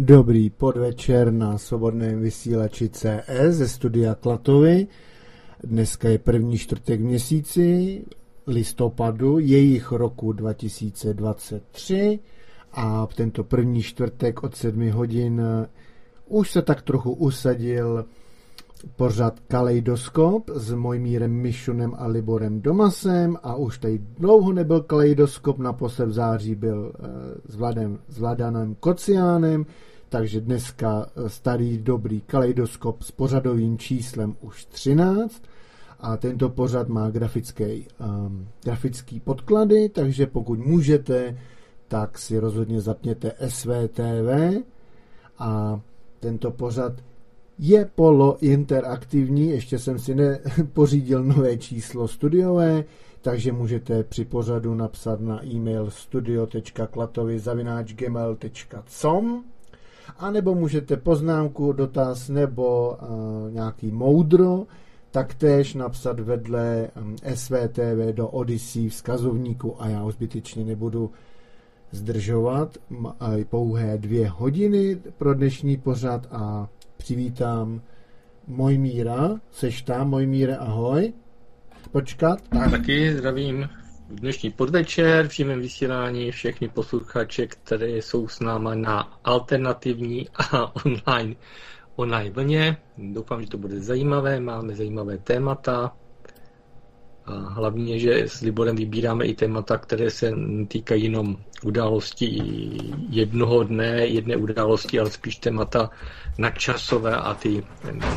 Dobrý podvečer na svobodném vysílači CS ze studia Klatovy. Dneska je první čtvrtek měsíci listopadu jejich roku 2023 a tento první čtvrtek od 7 hodin už se tak trochu usadil pořad Kaleidoskop s Mojmírem Mišunem a Liborem Domasem a už tady dlouho nebyl Kaleidoskop, naposled v září byl eh, s, Vladem, s Vladanem Kociánem, takže dneska eh, starý dobrý Kaleidoskop s pořadovým číslem už 13 a tento pořad má grafický, um, grafický podklady, takže pokud můžete, tak si rozhodně zapněte SVTV a tento pořad je polo interaktivní, ještě jsem si nepořídil nové číslo studiové, takže můžete při pořadu napsat na e-mail studio.klatovi.gmail.com a nebo můžete poznámku, dotaz nebo uh, nějaký moudro taktéž napsat vedle um, SVTV do Odyssey vzkazovníku a já už zbytečně nebudu zdržovat. Pouhé dvě hodiny pro dnešní pořad a přivítám Mojmíra. Seš tam, Mojmíre, ahoj. Počkat. Tak. Taky zdravím dnešní podvečer, v přímém vysílání všechny posluchače, které jsou s náma na alternativní a online, online vlně. Doufám, že to bude zajímavé, máme zajímavé témata. A hlavně, že s Liborem vybíráme i témata, které se týkají jenom události jednoho dne, jedné události, ale spíš témata nadčasové a ty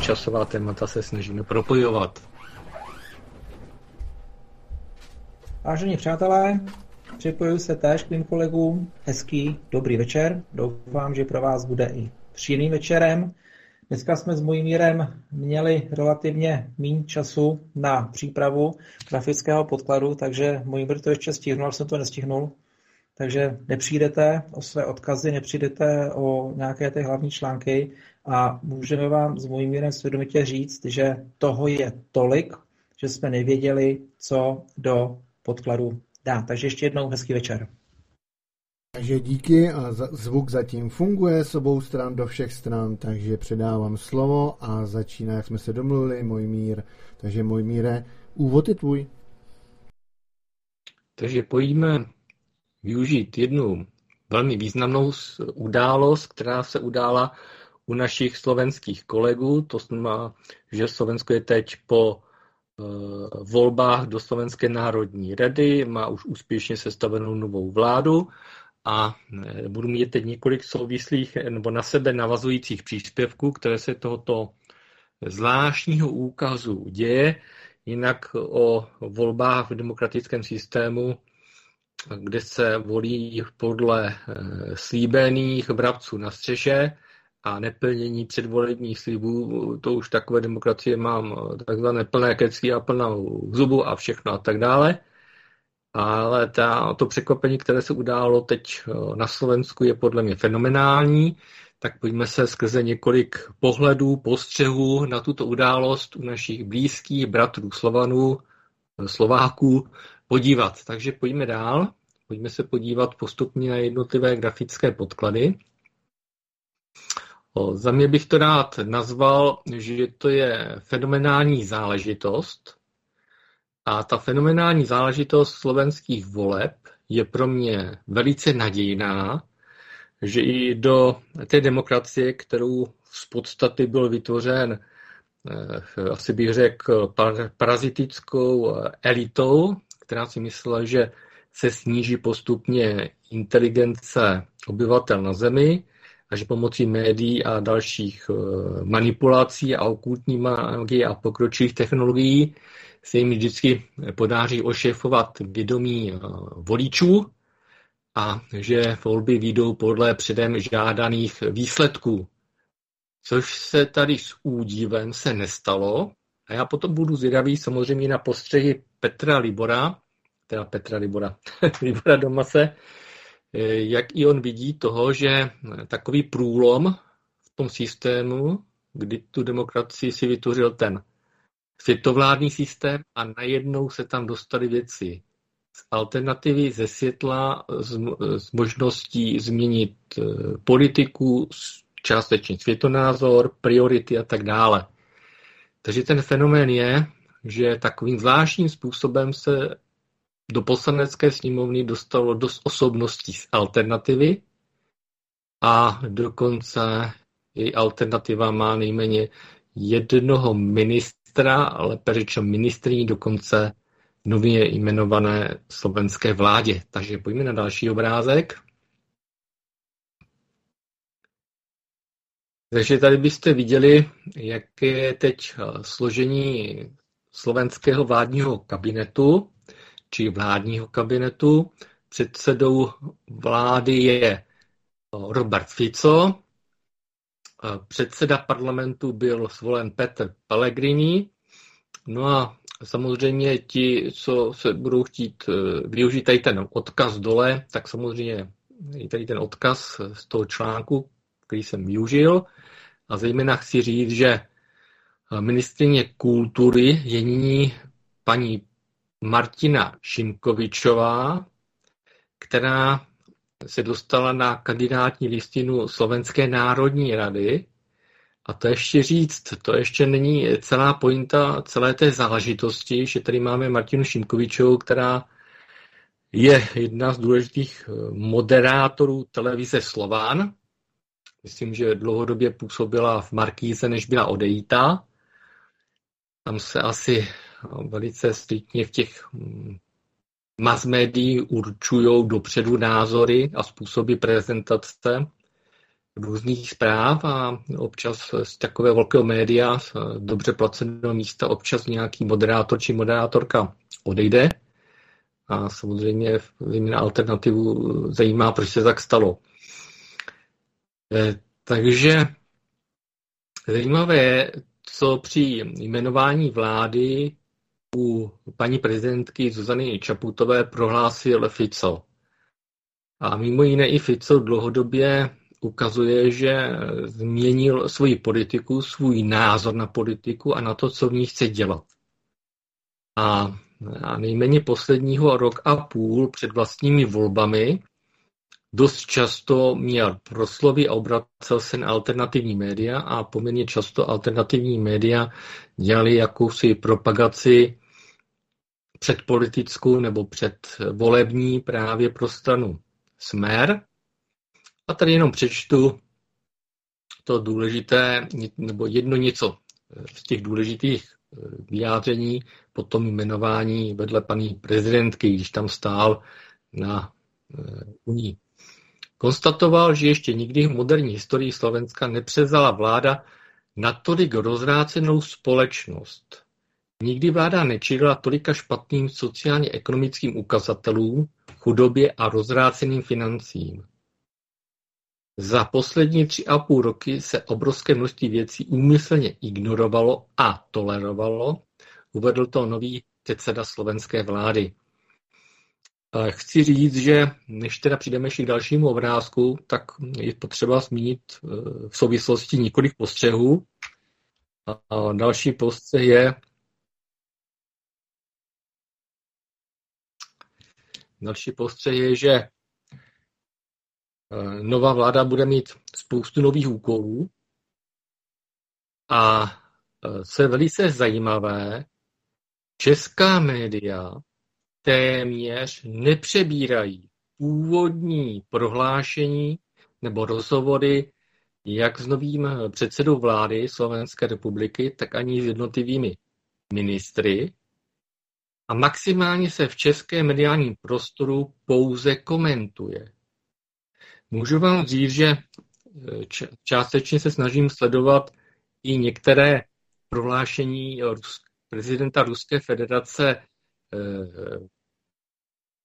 časová témata se snažíme propojovat. Vážení přátelé, připojuji se též k mým kolegům. Hezký, dobrý večer. Doufám, že pro vás bude i příjemným večerem. Dneska jsme s Mojmírem měli relativně méně času na přípravu grafického podkladu, takže Mojmír to ještě stihnul, ale jsem to nestihnul. Takže nepřijdete o své odkazy, nepřijdete o nějaké ty hlavní články a můžeme vám s Mojmírem svědomitě říct, že toho je tolik, že jsme nevěděli, co do podkladu dá. Takže ještě jednou hezký večer. Takže díky a zvuk zatím funguje s obou stran do všech stran, takže předávám slovo a začíná, jak jsme se domluvili, můj mír. Takže můj míre, úvod je tvůj. Takže pojďme využít jednu velmi významnou událost, která se udála u našich slovenských kolegů. To znamená, že Slovensko je teď po volbách do Slovenské národní rady, má už úspěšně sestavenou novou vládu a e, budu mít teď několik souvislých nebo na sebe navazujících příspěvků, které se tohoto zvláštního úkazu děje. Jinak o volbách v demokratickém systému, kde se volí podle slíbených bravců na střeše a neplnění předvolebních slibů, to už takové demokracie mám takzvané plné kecky a plnou zubu a všechno a tak dále. Ale ta, to překvapení, které se událo teď eh, na Slovensku, je podle mě fenomenální. Tak pojďme se skrze několik pohledů, postřehů na tuto událost u našich blízkých bratrů Slovanů, eh, Slováků podívat. Takže pojďme dál. Pojďme se podívat postupně na jednotlivé grafické podklady. Za mě bych to rád nazval, že to je fenomenální záležitost, a ta fenomenální záležitost slovenských voleb je pro mě velice nadějná, že i do té demokracie, kterou z podstaty byl vytvořen, eh, asi bych řekl, parazitickou elitou, která si myslela, že se sníží postupně inteligence obyvatel na Zemi a že pomocí médií a dalších eh, manipulací a okultní magie a pokročilých technologií se jim vždycky podaří ošefovat vědomí eh, voličů a že volby výjdou podle předem žádaných výsledků. Což se tady s údivem se nestalo. A já potom budu zvědavý samozřejmě na postřehy Petra Libora, teda Petra Libora, Libora Domase, jak i on vidí toho, že takový průlom v tom systému, kdy tu demokracii si vytvořil ten světovládní systém a najednou se tam dostaly věci z alternativy ze světla z, z možností změnit eh, politiku, částečně světonázor, priority a tak dále. Takže ten fenomén je, že takovým zvláštním způsobem se do poslanecké sněmovny dostalo dost osobností z alternativy a dokonce její alternativa má nejméně jednoho ministra, ale řečeno ministrní dokonce nově jmenované slovenské vládě. Takže pojďme na další obrázek. Takže tady byste viděli, jak je teď složení slovenského vládního kabinetu, či vládního kabinetu. Předsedou vlády je Robert Fico, předseda parlamentu byl zvolen Petr Pellegrini, no a samozřejmě ti, co se budou chtít eh, využít tady ten odkaz dole, tak samozřejmě je tady ten odkaz z toho článku, který jsem využil. A zejména chci říct, že eh, ministrině kultury je nyní paní Martina Šimkovičová, která se dostala na kandidátní listinu Slovenské národní rady. A to ještě říct, to ještě není celá pointa celé té záležitosti, že tady máme Martinu Šimkovičovou, která je jedna z důležitých eh, moderátorů televize Slován. Myslím, že dlouhodobě působila v Markíze, než byla odejítá. Tam se asi velice striktně v těch hm, mass médií určují dopředu názory a způsoby prezentace různých zpráv a občas z takové velkého média, z dobře placeného místa, občas nějaký moderátor či moderátorka odejde. A samozřejmě na alternativu zajímá, proč se tak stalo. E, takže zajímavé je, co při jmenování vlády u paní prezidentky Zuzany Čaputové prohlásil Fico. A mimo jiné i Fico dlouhodobě ukazuje, že změnil svoji politiku, svůj názor na politiku a na to, co v ní chce dělat. A, a nejméně posledního rok a půl před vlastními volbami dost často měl proslovy a obracel se na alternativní média a poměrně často alternativní média dělali jakousi propagaci předpolitickou nebo předvolební právě pro stranu Smer. A tady jenom přečtu to důležité, nebo jedno něco z těch důležitých eh, vyjádření po tom jmenování vedle paní prezidentky, když tam stál na eh, Unii. Konstatoval, že ještě nikdy v moderní historii Slovenska nepřevzala vláda natolik rozrácenou společnost, Nikdy vláda nečelila tolika špatným sociálně-ekonomickým ukazatelům, chudobě a rozráceným financím. Za poslední tři a půl roky se obrovské množství věcí úmyslně ignorovalo a tolerovalo, uvedl to nový předseda slovenské vlády. Chci říct, že než teda přijdeme ještě k dalšímu obrázku, tak je potřeba zmínit eh, v souvislosti několik postřehů. A další postřeh je, Další postřeh je, že eh, nová vláda bude mít spoustu nových úkolů a eh, co je velice zajímavé, česká média téměř nepřebírají původní prohlášení nebo rozhovory jak s novým předsedou vlády Slovenské republiky, tak ani s jednotlivými ministry, a maximálně se v českém mediálním prostoru pouze komentuje. Můžu vám říct, že e, částečně se snažím sledovat i některé prohlášení prezidenta Ruské federace e,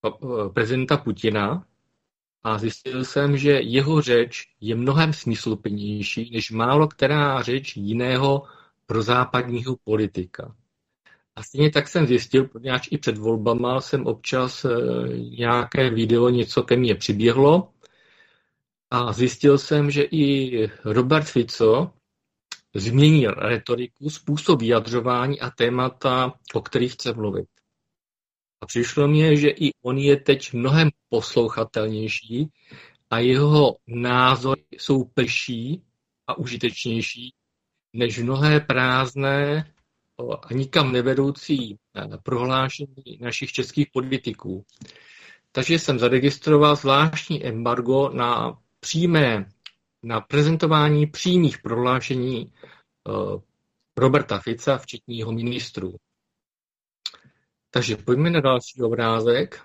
e, prezidenta Putina a zjistil jsem, že jeho řeč je mnohem smysluplnější než málo která řeč jiného prozápadního politika. A stejně tak jsem zjistil, protože i před volbama jsem občas e, nějaké video, něco ke mně přiběhlo a zjistil jsem, že i Robert Fico změnil retoriku, způsob vyjadřování a témata, o kterých chce mluvit. A přišlo mě, že i on je teď mnohem poslouchatelnější a jeho názory jsou plší a užitečnější než mnohé prázdné a nikam nevedoucí eh, prohlášení našich českých politiků. Takže jsem zaregistroval zvláštní embargo na přímé, na prezentování přímých prohlášení eh, Roberta Fica, včetně jeho ministrů. Takže pojďme na další obrázek.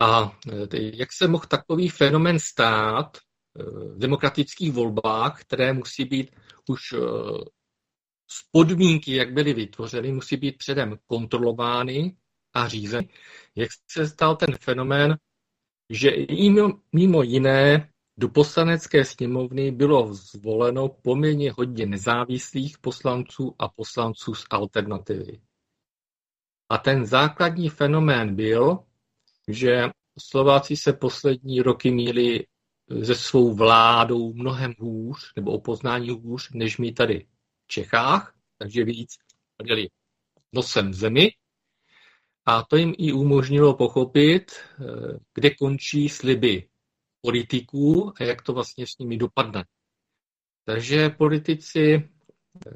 A eh, jak se mohl takový fenomen stát v demokratických volbách, které musí být už z podmínky, jak byly vytvořeny, musí být předem kontrolovány a řízeny. Jak se stal ten fenomén, že mimo, mimo jiné do poslanecké sněmovny bylo zvoleno poměrně hodně nezávislých poslanců a poslanců z alternativy. A ten základní fenomén byl, že Slováci se poslední roky míli se svou vládou mnohem hůř, nebo o poznání hůř, než my tady Čechách, takže víc měli nosem v zemi. A to jim i umožnilo pochopit, eh, kde končí sliby politiků a jak to vlastně s nimi dopadne. Takže politici eh,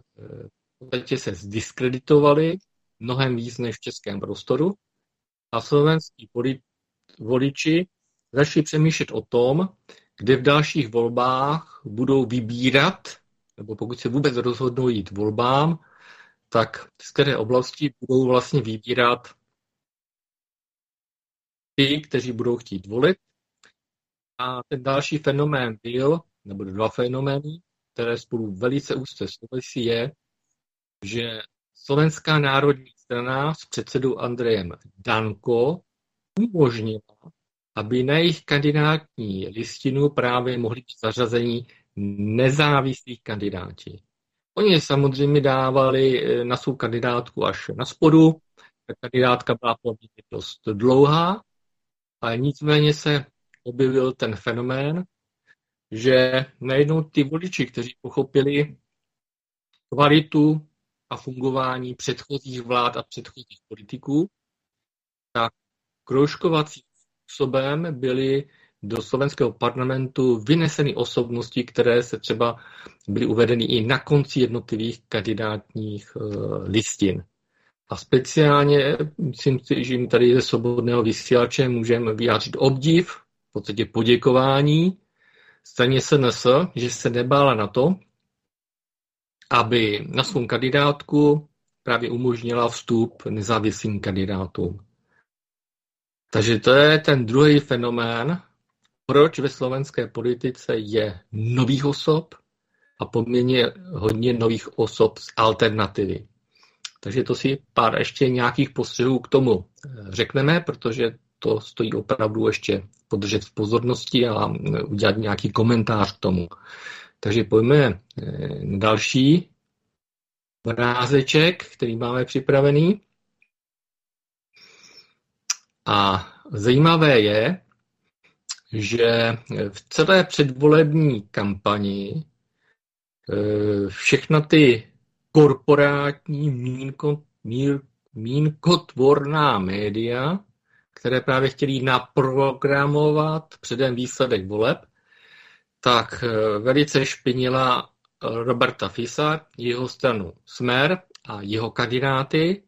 v podstatě se zdiskreditovali mnohem víc než v českém prostoru a slovenský voliči začali přemýšlet o tom, kde v dalších volbách budou vybírat nebo pokud se vůbec rozhodnou jít volbám, tak z které oblasti budou vlastně vybírat ty, kteří budou chtít volit. A ten další fenomén byl, nebo dva fenomény, které spolu velice úzce souvisí, je, že Slovenská národní strana s předsedou Andrejem Danko umožnila, aby na jejich kandidátní listinu právě mohli být zařazení nezávislí kandidáti. Oni samozřejmě dávali eh, na svou kandidátku až na spodu. Ta kandidátka byla poměrně dost dlouhá, ale nicméně se objevil ten fenomén, že najednou ty voliči, kteří pochopili kvalitu a fungování předchozích vlád a předchozích politiků, tak kroužkovacím způsobem byli do slovenského parlamentu vyneseny osobnosti, které se třeba byly uvedeny i na konci jednotlivých kandidátních eh, listin. A speciálně, myslím si, že jim tady ze svobodného vysílače můžeme vyjádřit obdiv, v podstatě poděkování straně SNS, že se nebála na to, aby na svou kandidátku právě umožnila vstup nezávislým kandidátům. Takže to je ten druhý fenomén, proč ve slovenské politice je nových osob a poměrně hodně nových osob z alternativy. Takže to si pár ještě nějakých postřehů k tomu eh, řekneme, protože to stojí opravdu ještě podržet v pozornosti a eh, udělat nějaký komentář k tomu. Takže pojďme eh, další obrázeček, který máme připravený. A zajímavé je, že v celé předvolební kampani eh, všechna ty korporátní mínko, mír, mínkotvorná média, které právě chtěli naprogramovat předem výsledek voleb, tak eh, velice špinila Roberta Fisa, jeho stranu Smer a jeho kandidáty.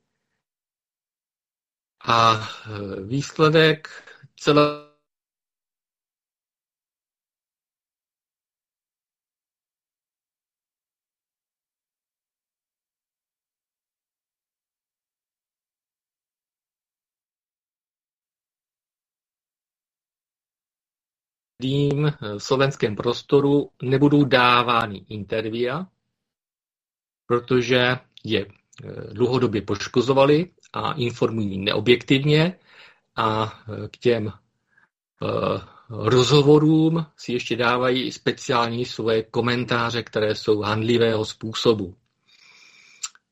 A eh, výsledek celé médiím v slovenském prostoru nebudou dávány intervia, protože je dlouhodobě poškozovali a informují neobjektivně a eh, k těm eh, rozhovorům si ještě dávají speciální svoje komentáře, které jsou handlivého způsobu.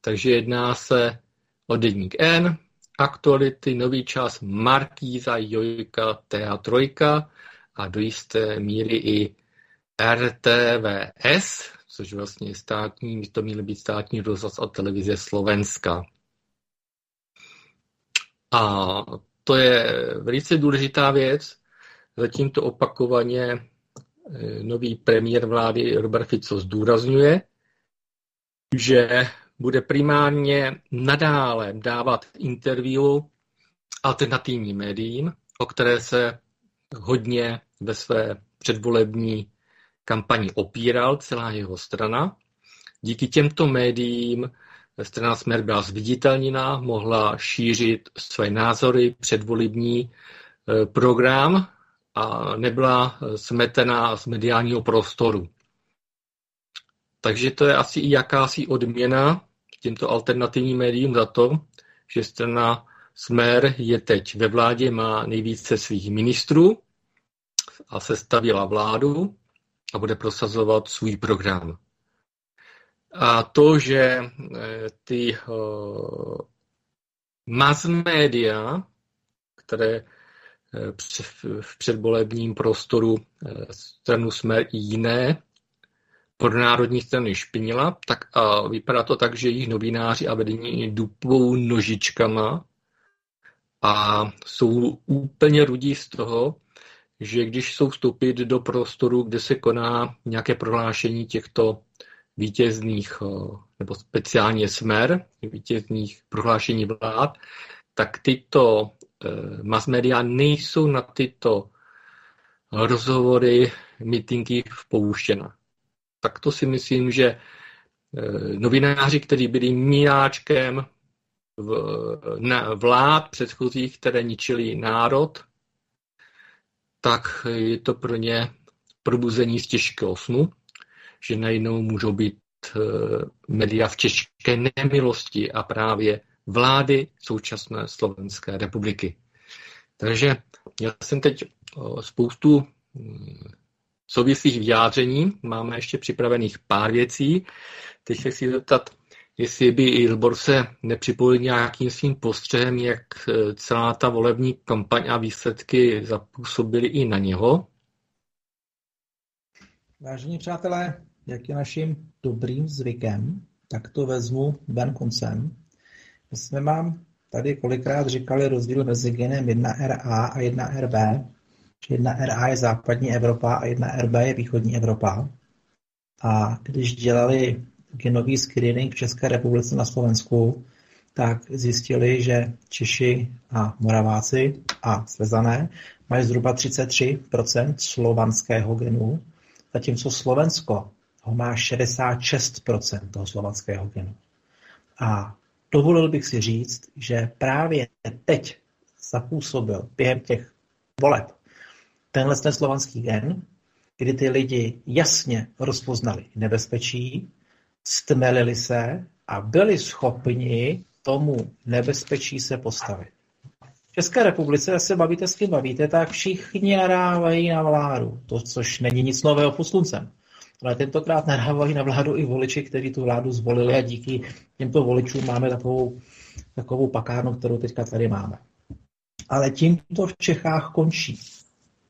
Takže jedná se o denník N, aktuality, nový čas Markýza, Jojka, TA3, a do jisté míry i RTVS, což vlastně státní, to měly být státní rozhlas a televize Slovenska. A to je velice důležitá věc. Zatím to opakovaně eh, nový premiér vlády Robert Fico zdůrazňuje, že bude primárně nadále dávat interview alternativním médiím, o které se hodně ve své předvolební kampani opíral celá jeho strana. Díky těmto médiím strana Smer byla zviditelněná, mohla šířit své názory, předvolební eh, program a nebyla smetená z mediálního prostoru. Takže to je asi i jakási odměna těmto alternativním médiím za to, že strana Smer je teď ve vládě, má nejvíce svých ministrů a sestavila vládu a bude prosazovat svůj program. A to, že eh, ty mass media, které eh, v předvolebním prostoru stranu Smer i jiné pro národní strany špinila, tak a vypadá to tak, že jejich novináři a vedení dupou nožičkama a jsou úplně rudí z toho, že když jsou vstoupit do prostoru, kde se koná nějaké prohlášení těchto vítězných, eh, nebo speciálně smer, vítězných prohlášení vlád, tak tyto eh, mass media nejsou na tyto rozhovory, mítinky vpouštěna. Tak to si myslím, že eh, novináři, kteří byli míráčkem vlád předchozích, které ničili národ, tak je to pro ně probuzení z těžkého snu, že najednou můžou být eh, média v těžké nemilosti a právě vlády současné Slovenské republiky. Takže já jsem teď eh, spoustu hm, souvislých vyjádření, máme ještě připravených pár věcí. Teď se chci zeptat, jestli by Ilbor se nepřipojil nějakým svým postřehem, jak eh, celá ta volební kampaň a výsledky zapůsobily i na něho. Vážení přátelé, jak je naším dobrým zvykem, tak to vezmu ven koncem. My jsme mám tady kolikrát říkali rozdíl mezi genem 1RA a 1RB. 1RA je západní Evropa a 1RB je východní Evropa. A když dělali genový screening v České republice na Slovensku, tak zjistili, že Češi a Moraváci a Svezané mají zhruba 33% slovanského genu, zatímco Slovensko ho má 66% toho slovanského genu. A dovolil bych si říct, že právě teď zapůsobil během těch voleb tenhle ten slovanský gen, kdy ty lidi jasně rozpoznali nebezpečí, stmelili se a byli schopni tomu nebezpečí se postavit. V České republice, se bavíte s kým bavíte, tak všichni nadávají na vládu, to, což není nic nového pod sluncem. Ale tentokrát nadávají na vládu i voliči, kteří tu vládu zvolili a díky těmto voličům máme takovou, takovou pakárnu, kterou teďka tady máme. Ale tím to v Čechách končí.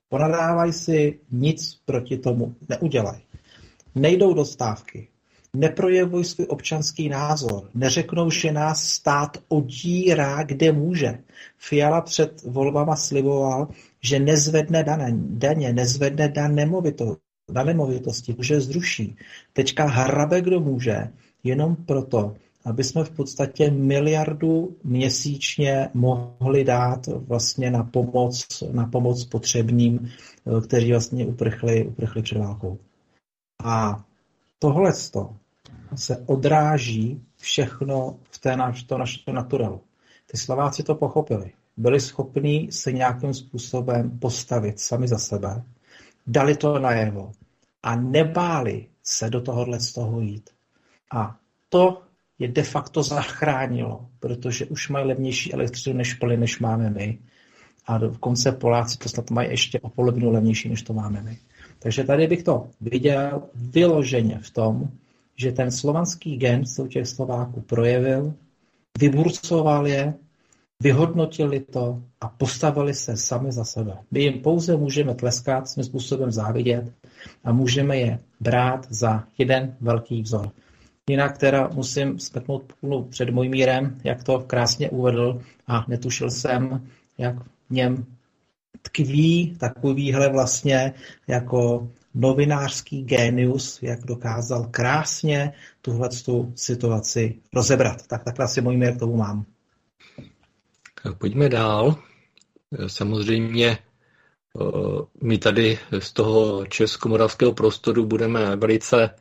Ponadávají si, nic proti tomu neudělají. Nejdou do stávky, neprojevují svůj občanský názor, neřeknou, že nás stát odírá, kde může. Fiala před volbama sliboval, že nezvedne daně, daně nezvedne dan nemovito, na nemovitosti, že zruší. Teďka hrabe, kdo může, jenom proto, aby jsme v podstatě miliardu měsíčně mohli dát vlastně na pomoc, na pomoc potřebným, kteří vlastně uprchli, uprchli před válkou. A tohle se odráží všechno v té naš, to naše naturalu. Ty Slováci to pochopili. Byli schopni se nějakým způsobem postavit sami za sebe, dali to najevo a nebáli se do tohohle z toho jít. A to je de facto zachránilo, protože už mají levnější elektřinu než plyn, než máme my. A dokonce Poláci to snad mají ještě o polovinu levnější, než to máme my. Takže tady bych to viděl vyloženě v tom, že ten slovanský gen se u těch Slováků projevil, vyburcoval je, vyhodnotili to a postavili se sami za sebe. My jim pouze můžeme tleskat, svým způsobem závidět a můžeme je brát za jeden velký vzor. Jinak teda musím smeknout půlnu před mojím mírem, jak to krásně uvedl a netušil jsem, jak v něm tkví takovýhle vlastně jako novinářský génius, jak dokázal krásně tuhle situaci rozebrat. Tak takhle asi můj mír k tomu mám. Pojďme dál. Samozřejmě eh, my tady z toho českomoravského prostoru budeme velice eh,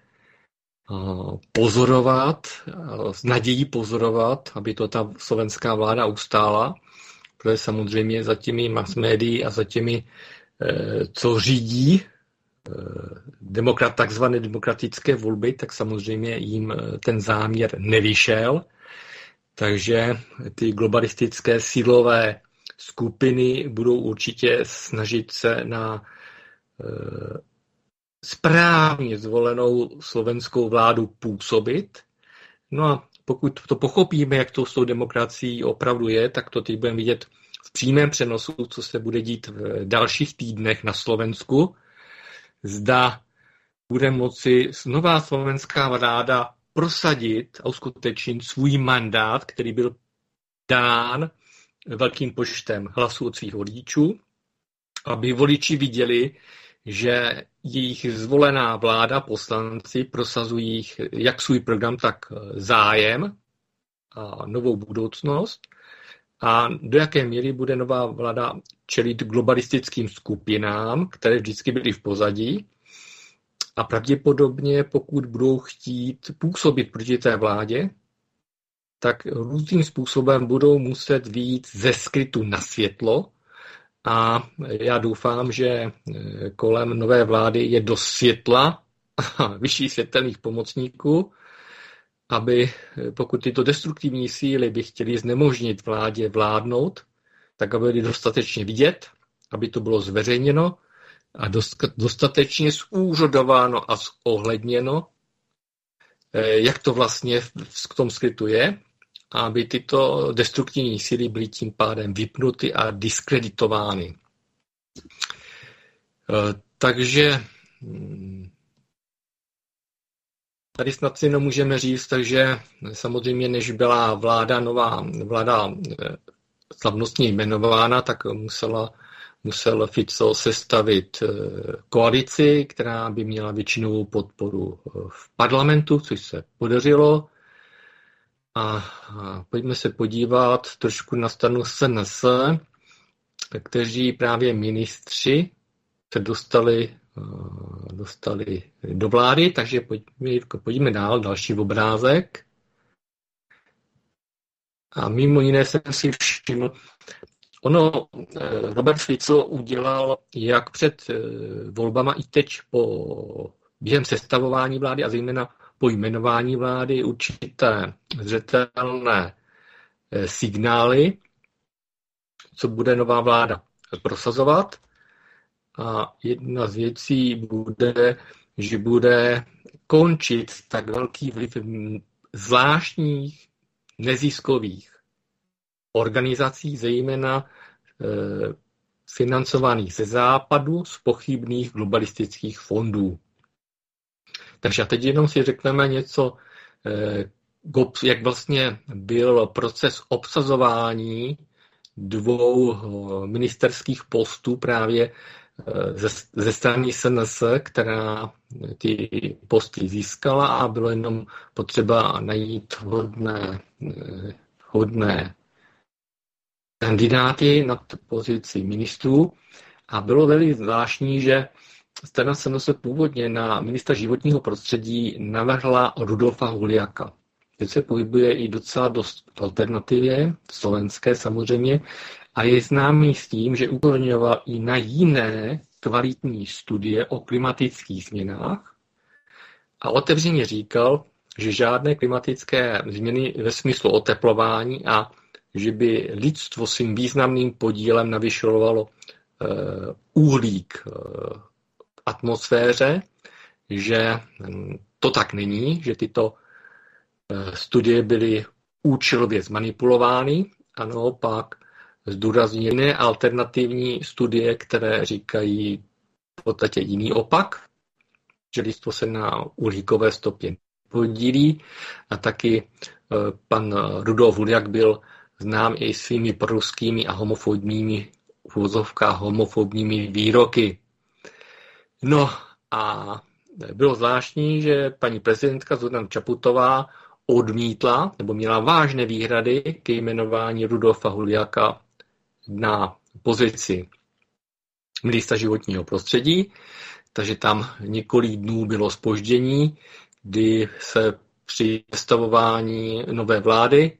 pozorovat, eh, s nadějí pozorovat, aby to ta slovenská vláda ustála, protože samozřejmě za těmi mass médií a za těmi, co řídí demokrat, takzvané demokratické volby, tak samozřejmě jim ten záměr nevyšel takže ty globalistické sílové skupiny budou určitě snažit se na e, správně zvolenou slovenskou vládu působit. No a pokud to pochopíme, jak to s tou demokracií opravdu je, tak to teď budeme vidět v přímém přenosu, co se bude dít v dalších týdnech na Slovensku. Zda bude moci nová slovenská vláda prosadit a uskutečnit svůj mandát, který byl dán velkým počtem hlasů od svých voličů, aby voliči viděli, že jejich zvolená vláda, poslanci prosazují jak svůj program, tak zájem a novou budoucnost a do jaké míry bude nová vláda čelit globalistickým skupinám, které vždycky byly v pozadí? A pravděpodobně, pokud budou chtít působit proti té vládě, tak různým způsobem budou muset výjít ze skrytu na světlo. A já doufám, že eh, kolem nové vlády je dost světla a vyšších světelných pomocníků, aby eh, pokud tyto destruktivní síly by chtěli znemožnit vládě vládnout, tak aby byly dostatečně vidět, aby to bylo zveřejněno a dostatečně zúřodováno a zohledněno, eh, jak to vlastně v tom skrytu je, aby tyto destruktivní síly byly tím pádem vypnuty a diskreditovány. Eh, takže hm, tady snad si jenom můžeme říct, takže samozřejmě, než byla vláda nová, vláda eh, slavnostně jmenována, tak musela musel Fico sestavit eh, koalici, která by měla většinovou podporu eh, v parlamentu, což se podařilo. A pojďme se podívat trošku na stranu SNS, kteří právě ministři se dostali, dostali do vlády, takže pojďme, pojďme dál, další obrázek. A mimo jiné jsem si všiml, Ono, eh, Robert Fico udělal jak před eh, volbama i teď po během sestavování vlády a zejména po jmenování vlády určité zřetelné eh, signály, co bude nová vláda prosazovat. A jedna z věcí bude, že bude končit tak velký vliv zvláštních neziskových organizací, zejména e, financovaných ze západu z pochybných globalistických fondů. Takže a teď jenom si řekneme něco, e, jak vlastně byl proces obsazování dvou e, ministerských postů právě ze, ze strany SNS, která ty posty získala a bylo jenom potřeba najít hodné, hodné kandidáty na pozici ministrů a bylo velmi zvláštní, že strana se původně na ministra životního prostředí navrhla Rudolfa Huliaka. Teď se pohybuje i docela dost alternativě, slovenské samozřejmě, a je známý s tím, že upozorňoval i na jiné kvalitní studie o klimatických změnách a otevřeně říkal, že žádné klimatické změny ve smyslu oteplování a že by lidstvo svým významným podílem navyšovalo eh, uhlík eh, v atmosféře, že hm, to tak není, že tyto eh, studie byly účelově zmanipulovány a naopak zdůrazní jiné alternativní studie, které říkají v podstatě jiný opak, že lidstvo se na uhlíkové stopě podílí a taky eh, pan Rudolf Huliak byl znám i svými proruskými a homofobními uvozovkách homofobními výroky. No a bylo zvláštní, že paní prezidentka Zuzana Čaputová odmítla nebo měla vážné výhrady k jmenování Rudolfa Huliaka na pozici ministra životního prostředí, takže tam několik dnů bylo spoždění, kdy se při představování nové vlády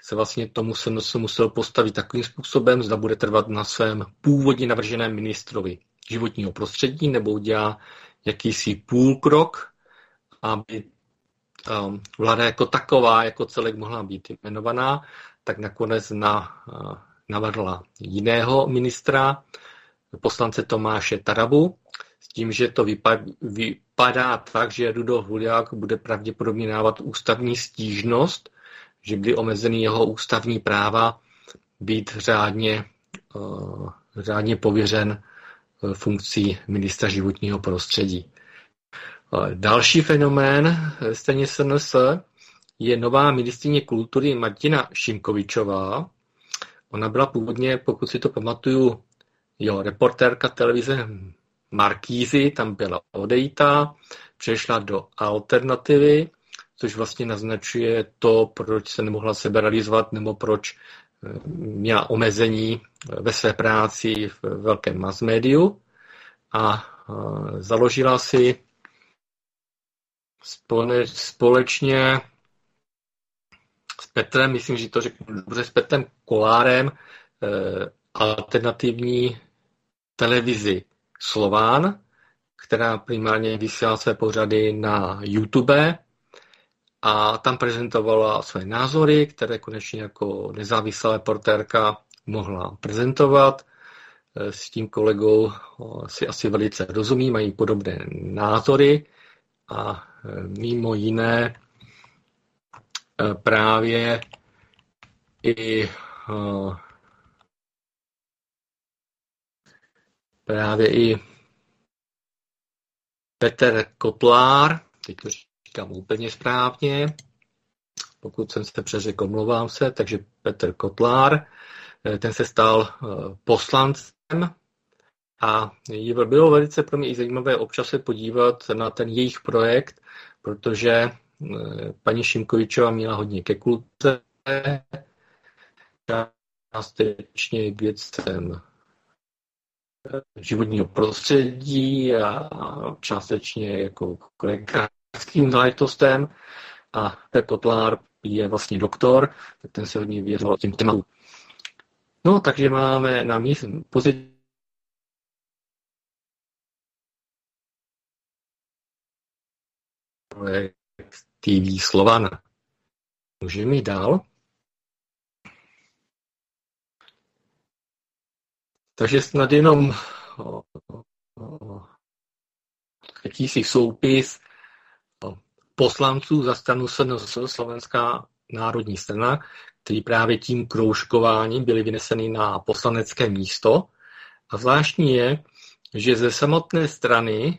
se vlastně tomu se, se musel postavit takovým způsobem, zda bude trvat na svém původně navrženém ministrovi životního prostředí nebo udělá jakýsi půlkrok, aby um, vláda jako taková, jako celek mohla být jmenovaná, tak nakonec na, uh, navrhla jiného ministra, poslance Tomáše Tarabu, s tím, že to vypadá, tak, že Rudolf Huliák bude pravděpodobně dávat ústavní stížnost, že byly omezeny jeho ústavní práva být řádně, uh, řádně pověřen uh, funkcí ministra životního prostředí. Uh, další fenomén stejně SNS je nová ministrině kultury Martina Šimkovičová. Ona byla původně, pokud si to pamatuju, jo, reportérka televize Markízy, tam byla odejita, přešla do alternativy, což vlastně naznačuje to, proč se nemohla seberalizovat nebo proč eh, měla omezení ve své práci v velkém mass médiu a eh, založila si společně s Petrem, myslím, že to řeknu dobře, s Petrem Kolárem, eh, alternativní televizi Slován, která primárně vysílá své pořady na YouTube a tam prezentovala své názory, které konečně jako nezávislá reportérka mohla prezentovat. Eh, s tím kolegou si asi velice rozumí, mají podobné názory a eh, mimo jiné eh, právě i právě i Petr Kotlár, teď to říkám úplně správně, pokud jsem se přeřekl, omlouvám se, takže Petr Kotlár, eh, ten se stal eh, poslancem a bylo velice pro mě i zajímavé občas se podívat na ten jejich projekt, protože eh, paní Šimkovičová měla hodně ke kultuře, částečně k věcem životního prostředí a částečně jako lékařským záležitostem. A Pep Kotlár je vlastně doktor, tak ten se hodně věřil tím tématům. No, takže máme na místě pozici projekt TV Slovan. Můžeme jít dál. Takže snad jenom jakýsi soupis poslanců za stranu SNS, Slovenská národní strana, který právě tím kroužkováním byly vyneseny na poslanecké místo. A zvláštní je, že ze samotné strany e,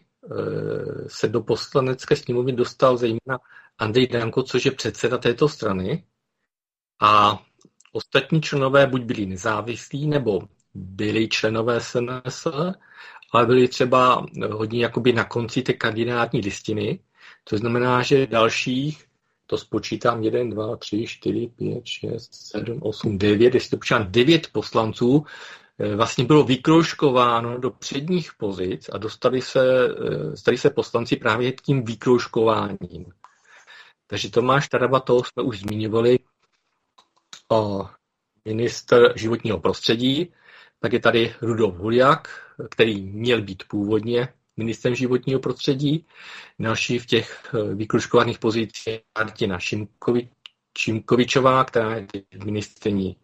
se do poslanecké sněmovny dostal zejména Andrej Danko, což je předseda této strany. A ostatní členové buď byli nezávislí, nebo byli členové SNS, ale byli třeba hodně jakoby na konci té kandidátní listiny. To znamená, že dalších, to spočítám 1, 2, 3, 4, 5, 6, 7, 8, 9, jestli to počítám 9 poslanců, eh, vlastně bylo vykroužkováno do předních pozic a dostali se, eh, stali se poslanci právě tím vykroužkováním. Takže Tomáš Taraba, toho jsme už zmiňovali, o minister životního prostředí, tak je tady Rudolf Huliak, který měl být původně ministrem životního prostředí. Další v těch eh, vykruškovaných pozicích je Martina Šimkovi, Šimkovičová, která je ministrní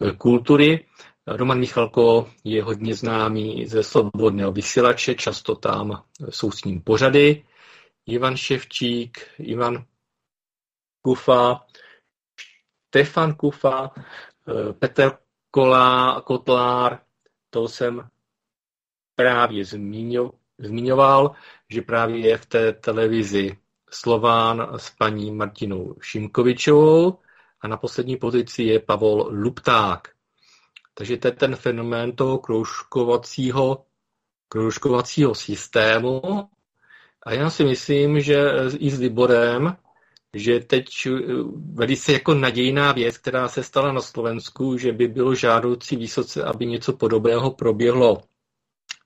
eh, kultury. Roman Michalko je hodně známý ze svobodného vysílače, často tam jsou s ním pořady. Ivan Ševčík, Ivan Kufa, Stefan Kufa, Petr Kolá, Kotlár, to jsem právě zmiňoval, že právě je v té televizi Slován s paní Martinou Šimkovičovou a na poslední pozici je Pavol Lupták. Takže to je ten fenomén toho kroužkovacího, kroužkovacího systému. A já si myslím, že i s Liborem, že teď eh, velice jako nadějná věc, která se stala na Slovensku, že by bylo žádoucí vysoce, aby něco podobného proběhlo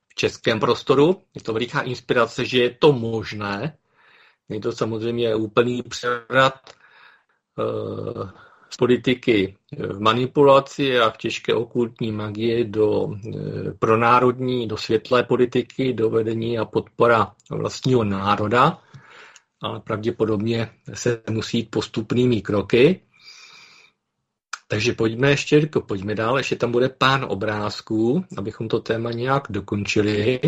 v českém prostoru. Je to veliká inspirace, že je to možné. Je to samozřejmě úplný převrat z politiky v manipulaci a v těžké okultní magie do pronárodní, do světlé politiky, do vedení a podpora vlastního národa ale pravděpodobně se musí jít postupnými kroky. Takže pojďme ještě, jako pojďme dál, ještě tam bude pán obrázků, abychom to téma nějak dokončili.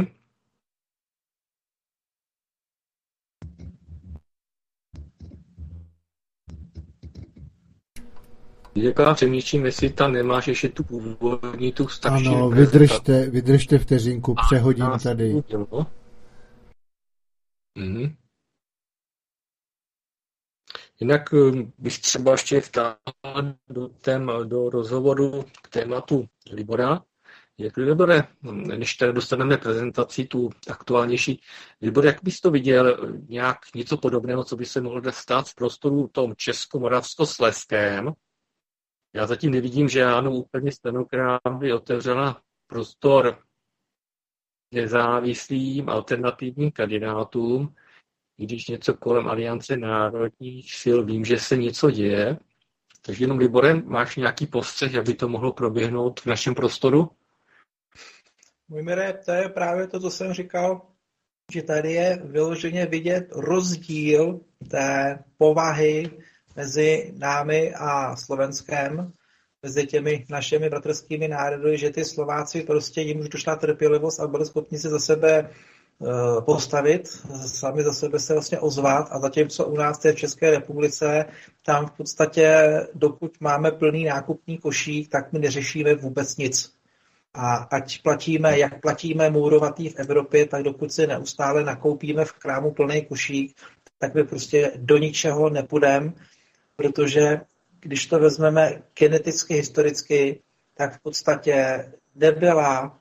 Jaká přemýšlím, jestli tam nemáš ještě tu původní, tu starší. Ano, vydržte, vydržte vteřinku, přehodím tady. Mhm. Jinak eh, bych třeba ještě vtáhl do, tém, do rozhovoru k tématu Libora. Jak Libore, než tady dostaneme prezentaci, tu aktuálnější, Libor, jak bys to viděl, nějak něco podobného, co by se mohlo stát v prostoru tom česko-moravsko-sleském? Já zatím nevidím žádnou úplně stranu, by otevřela prostor nezávislým alternativním kandidátům když něco kolem Aliance národních sil vím, že se něco děje. Takže jenom Liborem, máš nějaký postřeh, jak by to mohlo proběhnout v našem prostoru? Můj mire, to je právě to, co jsem říkal, že tady je vyloženě vidět rozdíl té povahy mezi námi a Slovenskem, mezi těmi našimi bratrskými národy, že ty Slováci prostě jim už došla trpělivost a byli schopni se za sebe postavit, sami za sebe se vlastně ozvat a zatímco u nás v České republice, tam v podstatě, dokud máme plný nákupní košík, tak my neřešíme vůbec nic. A ať platíme, jak platíme mourovatý v Evropě, tak dokud si neustále nakoupíme v krámu plný košík, tak my prostě do ničeho nepůjdeme, protože když to vezmeme geneticky, historicky, tak v podstatě nebyla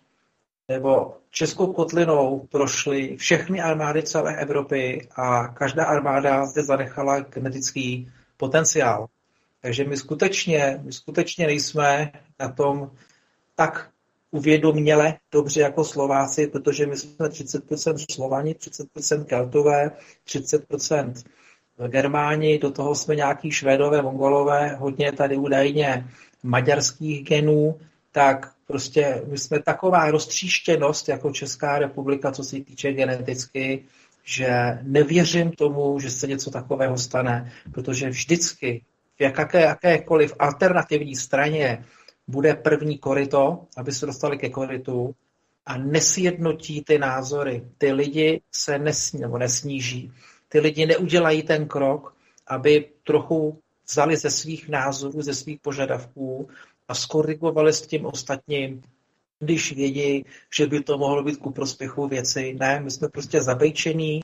nebo Českou kotlinou prošly všechny armády celé Evropy a každá armáda zde zanechala genetický potenciál. Takže my skutečně, my skutečně nejsme na tom tak uvědoměle dobře jako Slováci, protože my jsme 30% Slovani, 30% Keltové, 30% Germáni, do toho jsme nějaký Švédové, Mongolové, hodně tady údajně maďarských genů, tak prostě my jsme taková roztříštěnost jako Česká republika, co se týče geneticky, že nevěřím tomu, že se něco takového stane, protože vždycky v jaké, jakékoliv alternativní straně bude první korito, aby se dostali ke koritu a nesjednotí ty názory. Ty lidi se nesní, nebo nesníží. Ty lidi neudělají ten krok, aby trochu vzali ze svých názorů, ze svých požadavků a skorigovali s tím ostatním, když vědí, že by to mohlo být ku prospěchu věci. Ne, my jsme prostě zabejčení,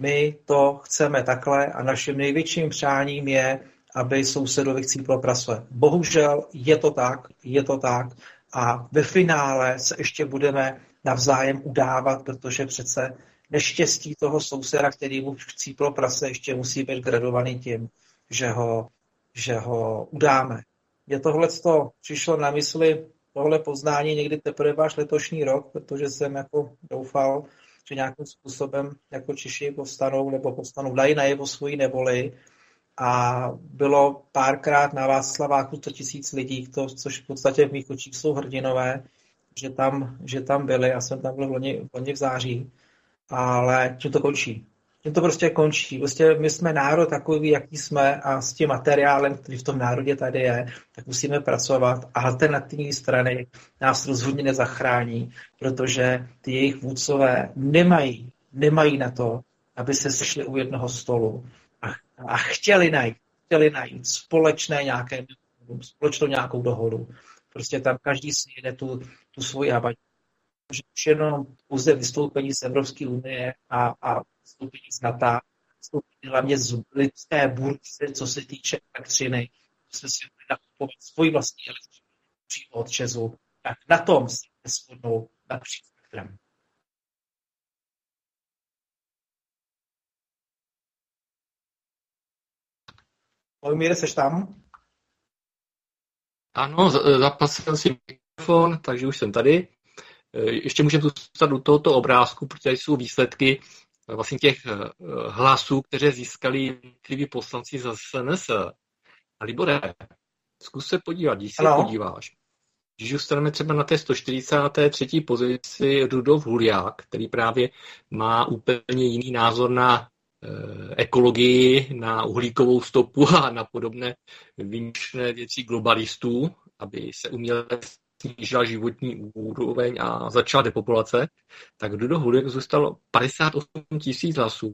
my to chceme takhle a naším největším přáním je, aby sousedovi chcíplo prase. Bohužel je to tak, je to tak a ve finále se ještě budeme navzájem udávat, protože přece neštěstí toho souseda, který mu chcíplo prase, ještě musí být gradovaný tím, že ho, že ho udáme. Je tohle přišlo na mysli tohle poznání někdy teprve až letošní rok, protože jsem jako doufal, že nějakým způsobem jako Češi povstanou nebo povstanou, dají najevo svoji neboli a bylo párkrát na Václaváku 100 tisíc lidí, to, což v podstatě v mých očích jsou hrdinové, že tam, že tam byli, já jsem tam byl v loni, v, loni v září, ale tím to končí tím to prostě končí. Prostě my jsme národ takový, jaký jsme a s tím materiálem, který v tom národě tady je, tak musíme pracovat a alternativní strany nás rozhodně nezachrání, protože ty jejich vůdcové nemají, nemají na to, aby se sešli u jednoho stolu a, a chtěli najít, chtěli najít společné nějaké společnou nějakou dohodu. Prostě tam každý si jede tu, tu svoji abať. Že už jenom pouze vystoupení z Evropské unie a, a vystoupení z NATO, vystoupení hlavně z lidské burce, co se týče elektřiny, jsme si mohli nakupovat svoji vlastní elektřinu přímo od Česu, tak na tom se shodnou napříč spektrem. Vojmíre, seš tam? Ano, zapasil si mikrofon, takže už jsem tady. E, ještě můžeme zůstat u tohoto obrázku, protože jsou výsledky vlastně těch e, hlasů, které získali jednotliví poslanci za SNS. A Libore, zkus se podívat, když se podíváš. Když zůstaneme třeba na té 143. pozici Rudolf Huliák, který právě má úplně jiný názor na Eh, ekologii, na uhlíkovou stopu a na podobné výjimečné věci globalistů, aby se uměle snížila životní úroveň a začala depopulace, tak Dudo Hulek zůstalo 58 tisíc hlasů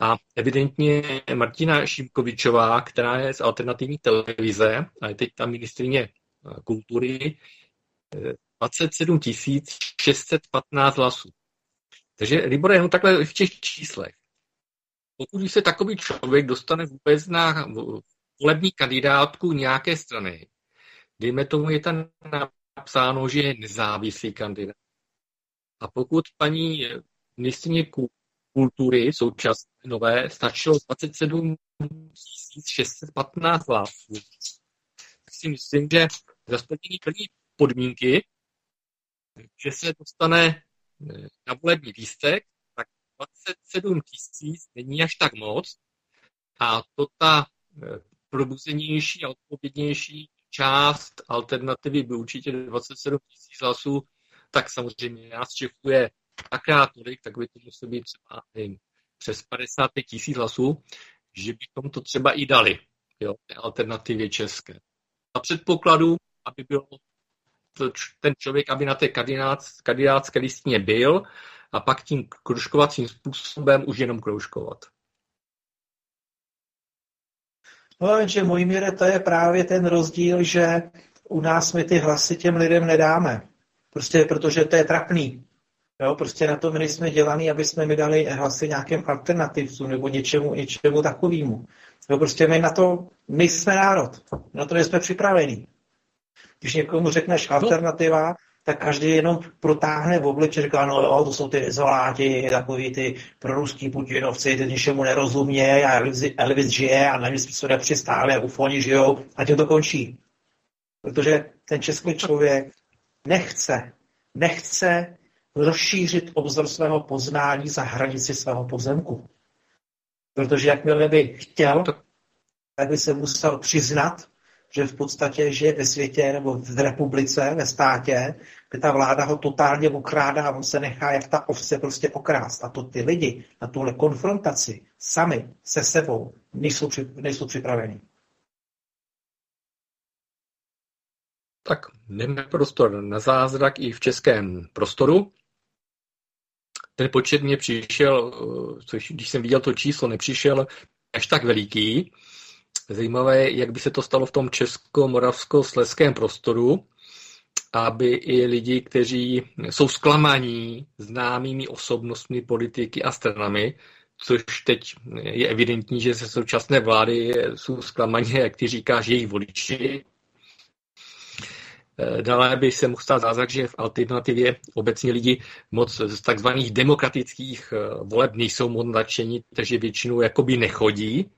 a evidentně Martina Šimkovičová, která je z alternativní televize a je teď tam ministrině eh, kultury, 27 eh, 615 hlasů. Takže Libor jenom takhle v těch číslech pokud se takový člověk dostane vůbec na volební kandidátku nějaké strany, dejme tomu, je tam napsáno, že je nezávislý kandidát. A pokud paní ministrině kultury současné nové stačilo 27 615 hlasů, tak si myslím, že za splnění plní podmínky, že se dostane na volební lístek 27 tisíc není až tak moc a to ta eh, probuzenější a odpovědnější část alternativy by určitě 27 tisíc hlasů, tak samozřejmě nás Čechů je takrát tolik, tak by to muselo být třeba nevím, přes 55 tisíc hlasů, že bychom to třeba i dali, jo, té alternativě české. A předpokladu, aby byl ten člověk, aby na té kandidátské listině byl a pak tím kroužkovacím způsobem už jenom kroužkovat. No, jenže můj míre, to je právě ten rozdíl, že u nás my ty hlasy těm lidem nedáme. Prostě protože to je trapný. Jo, prostě na to my nejsme dělaný, aby jsme mi dali hlasy nějakým alternativcům nebo něčemu, něčemu takovému. Jo, prostě my na to nejsme národ. Na to nejsme připravení. Když někomu řekneš alternativa, tak každý jenom protáhne v obliče, říká, no jo, to jsou ty izoláti, takový ty proruský putinovci, ty ničemu nerozumějí a Elvis, Elvis žije a nevím, co nepřistáli a ufoni žijou a tím to končí. Protože ten český člověk nechce, nechce rozšířit obzor svého poznání za hranici svého pozemku. Protože jakmile by chtěl, tak by se musel přiznat, že v podstatě žije ve světě nebo v republice, ve státě, kde ta vláda ho totálně okrádá a on se nechá jak ta ovce prostě okrást. A to ty lidi na tuhle konfrontaci sami se sebou nejsou, nejsou připraveni. Tak nemáme prostor na zázrak i v českém prostoru. Ten počet mě přišel, což když jsem viděl to číslo, nepřišel až tak veliký. Zajímavé, jak by se to stalo v tom česko-moravsko-sleském prostoru, aby i lidi, kteří jsou zklamaní známými osobnostmi, politiky a stranami, což teď je evidentní, že ze současné vlády jsou zklamaní, jak ty říkáš, jejich voliči. Dále by se mohl stát zázrak, že v alternativě obecně lidi moc z takzvaných demokratických voleb nejsou moc nadšení, takže většinou jakoby nechodí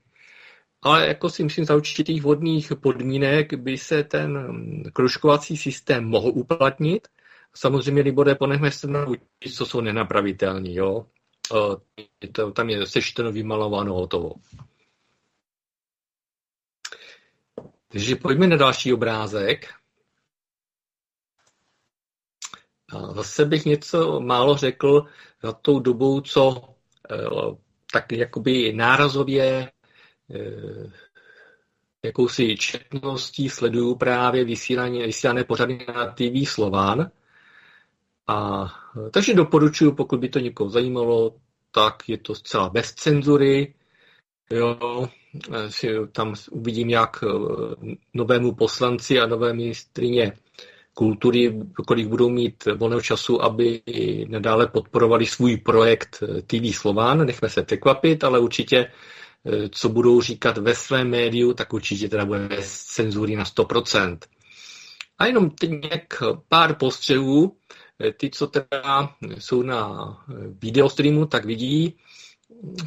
ale jako si myslím, za určitých vodních podmínek by se ten kružkovací systém mohl uplatnit. Samozřejmě Libore ponechme se na co jsou nenapravitelní. Jo? To, tam je sečteno, vymalováno, hotovo. Takže pojďme na další obrázek. Zase bych něco málo řekl za tou dobou, co e, tak jakoby nárazově jakousi četností sleduju právě vysílání, vysílané pořady na TV Slován. A, takže doporučuji, pokud by to někoho zajímalo, tak je to zcela bez cenzury. Jo, si tam uvidím, jak novému poslanci a nové ministrině kultury, kolik budou mít volného času, aby nadále podporovali svůj projekt TV Slován. Nechme se překvapit, ale určitě, co budou říkat ve svém médiu, tak určitě teda bude bez cenzury na 100%. A jenom teď pár postřehů. Ty, co teda jsou na videostreamu, tak vidí,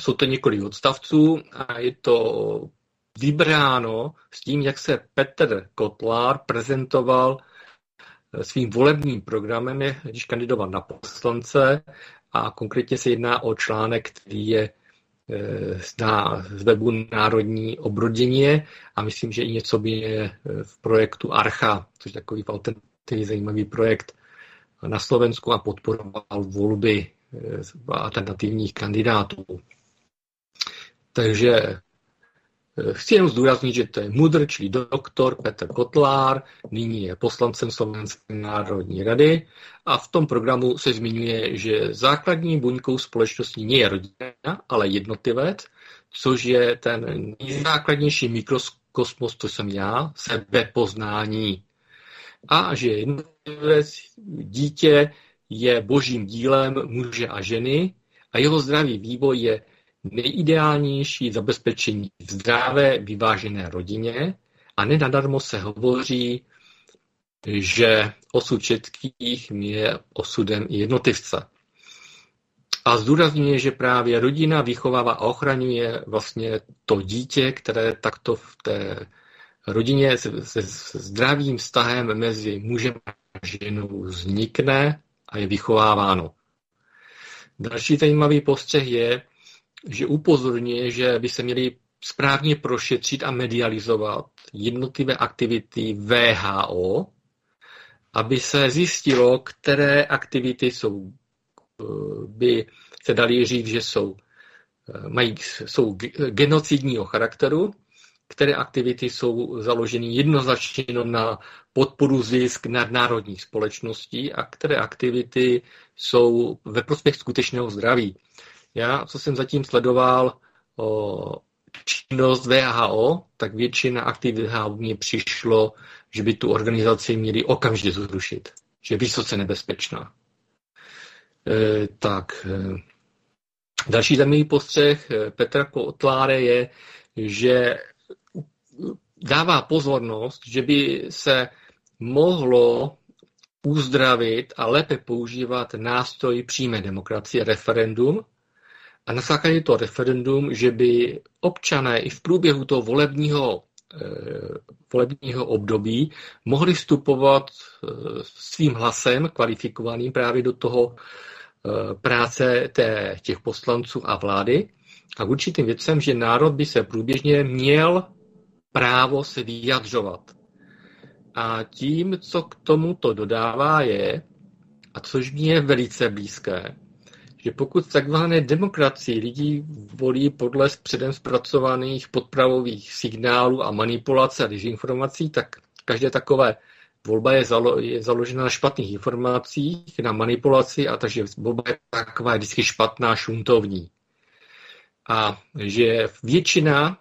jsou to několik odstavců a je to vybráno s tím, jak se Petr Kotlár prezentoval svým volebním programem, když kandidoval na poslance a konkrétně se jedná o článek, který je eh, z webu Národní obroděně a myslím, že i něco by je v projektu Archa, což je takový alternativní zajímavý projekt na Slovensku a podporoval volby eh, alternativních kandidátů. Takže Eh, chci jenom zdůraznit, že to je mudr, čili doktor Petr Kotlár, nyní je poslancem Slovenské národní rady a v tom programu se zmiňuje, že základní buňkou společnosti nie je rodina, ale jednotlivec, což je ten nejzákladnější mikrokosmos, to jsem já, sebepoznání. A že jednotlivec, dítě je božím dílem muže a ženy a jeho zdravý vývoj je nejideálnější zabezpečení zdravé, vyvážené rodině a nenadarmo se hovoří, že osud všetkých je osudem jednotlivce. A zdůrazňuje, že právě rodina vychovává a ochraňuje vlastně to dítě, které takto v té rodině se, se zdravým vztahem mezi mužem a ženou vznikne a je vychováváno. Další zajímavý postřeh je, že upozorňuje, že by se měly správně prošetřit a medializovat jednotlivé aktivity VHO, aby se zjistilo, které aktivity jsou, eh, by se dali říct, že jsou, eh, mají, jsou genocidního charakteru, které aktivity jsou založeny jednoznačně na podporu zisk nadnárodních společností a které aktivity jsou ve prospěch skutečného zdraví. Já, co jsem zatím sledoval o činnost VHO, tak většina aktivit VHO mně přišlo, že by tu organizaci měli okamžitě zrušit, že je vysoce nebezpečná. E, tak, e, další zajímavý postřeh e, Petra Kotláre je, že dává pozornost, že by se mohlo uzdravit a lépe používat nástroj přímé demokracie, referendum, a na základě toho referendum, že by občané i v průběhu toho volebního, eh, volebního období mohli vstupovat eh, svým hlasem kvalifikovaným právě do toho eh, práce té, těch poslanců a vlády a k určitým věcem, že národ by se průběžně měl právo se vyjadřovat. A tím, co k tomuto dodává, je, a což mě je velice blízké, že pokud takzvané demokracii lidi volí podle předem zpracovaných podpravových signálů a manipulace a dezinformací, tak každé takové volba je, zalo, je založena na špatných informacích, na manipulaci a takže volba je taková vždycky špatná, šuntovní. A že většina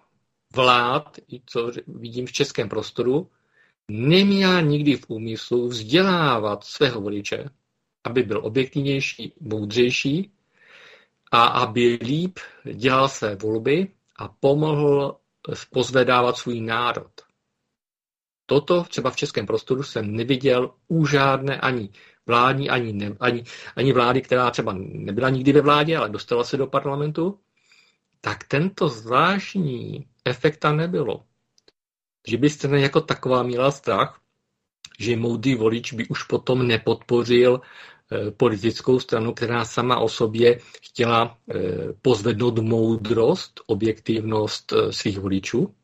vlád, co vidím v českém prostoru, neměla nikdy v úmyslu vzdělávat svého voliče, aby byl objektivnější, moudřejší a aby líp dělal své volby a pomohl pozvedávat svůj národ. Toto třeba v českém prostoru jsem neviděl u žádné ani vládní, ani, ne, ani, ani vlády, která třeba nebyla nikdy ve vládě, ale dostala se do parlamentu, tak tento zvláštní efekt tam nebylo. Že byste jako taková měla strach, že moudý volič by už potom nepodpořil politickou stranu, která sama o sobě chtěla eh, pozvednout moudrost, objektivnost eh, svých voličů.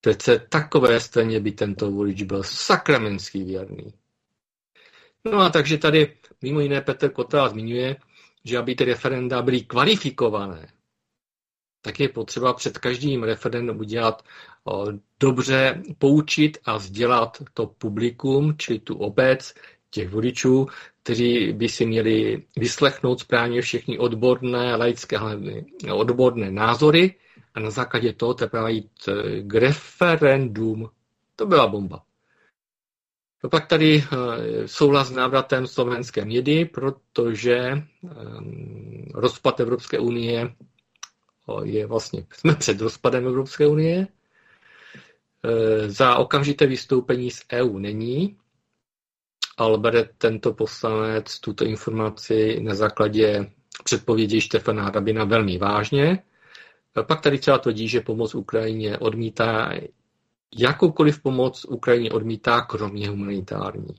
Přece takové straně by tento volič byl sakramenský věrný. No a takže tady mimo jiné Petr Kotá zmiňuje, že aby ty referenda byly kvalifikované, tak je potřeba před každým referendum udělat dobře, poučit a vzdělat to publikum, čili tu obec, těch voličů, kteří by si měli vyslechnout správně všechny odborné, laické, odborné názory a na základě toho teprve jít eh, k referendum. To byla bomba. No pak tady eh, souhlas s návratem slovenské mědy, protože ehm, rozpad Evropské unie je vlastně, jsme před rozpadem Evropské unie. Eh, za okamžité vystoupení z EU není, ale bere tento poslanec tuto informaci na základě předpovědi Štefana Hrabina velmi vážně. Pak tady třeba tvrdí, že pomoc Ukrajině odmítá jakoukoliv pomoc Ukrajině odmítá, kromě humanitární.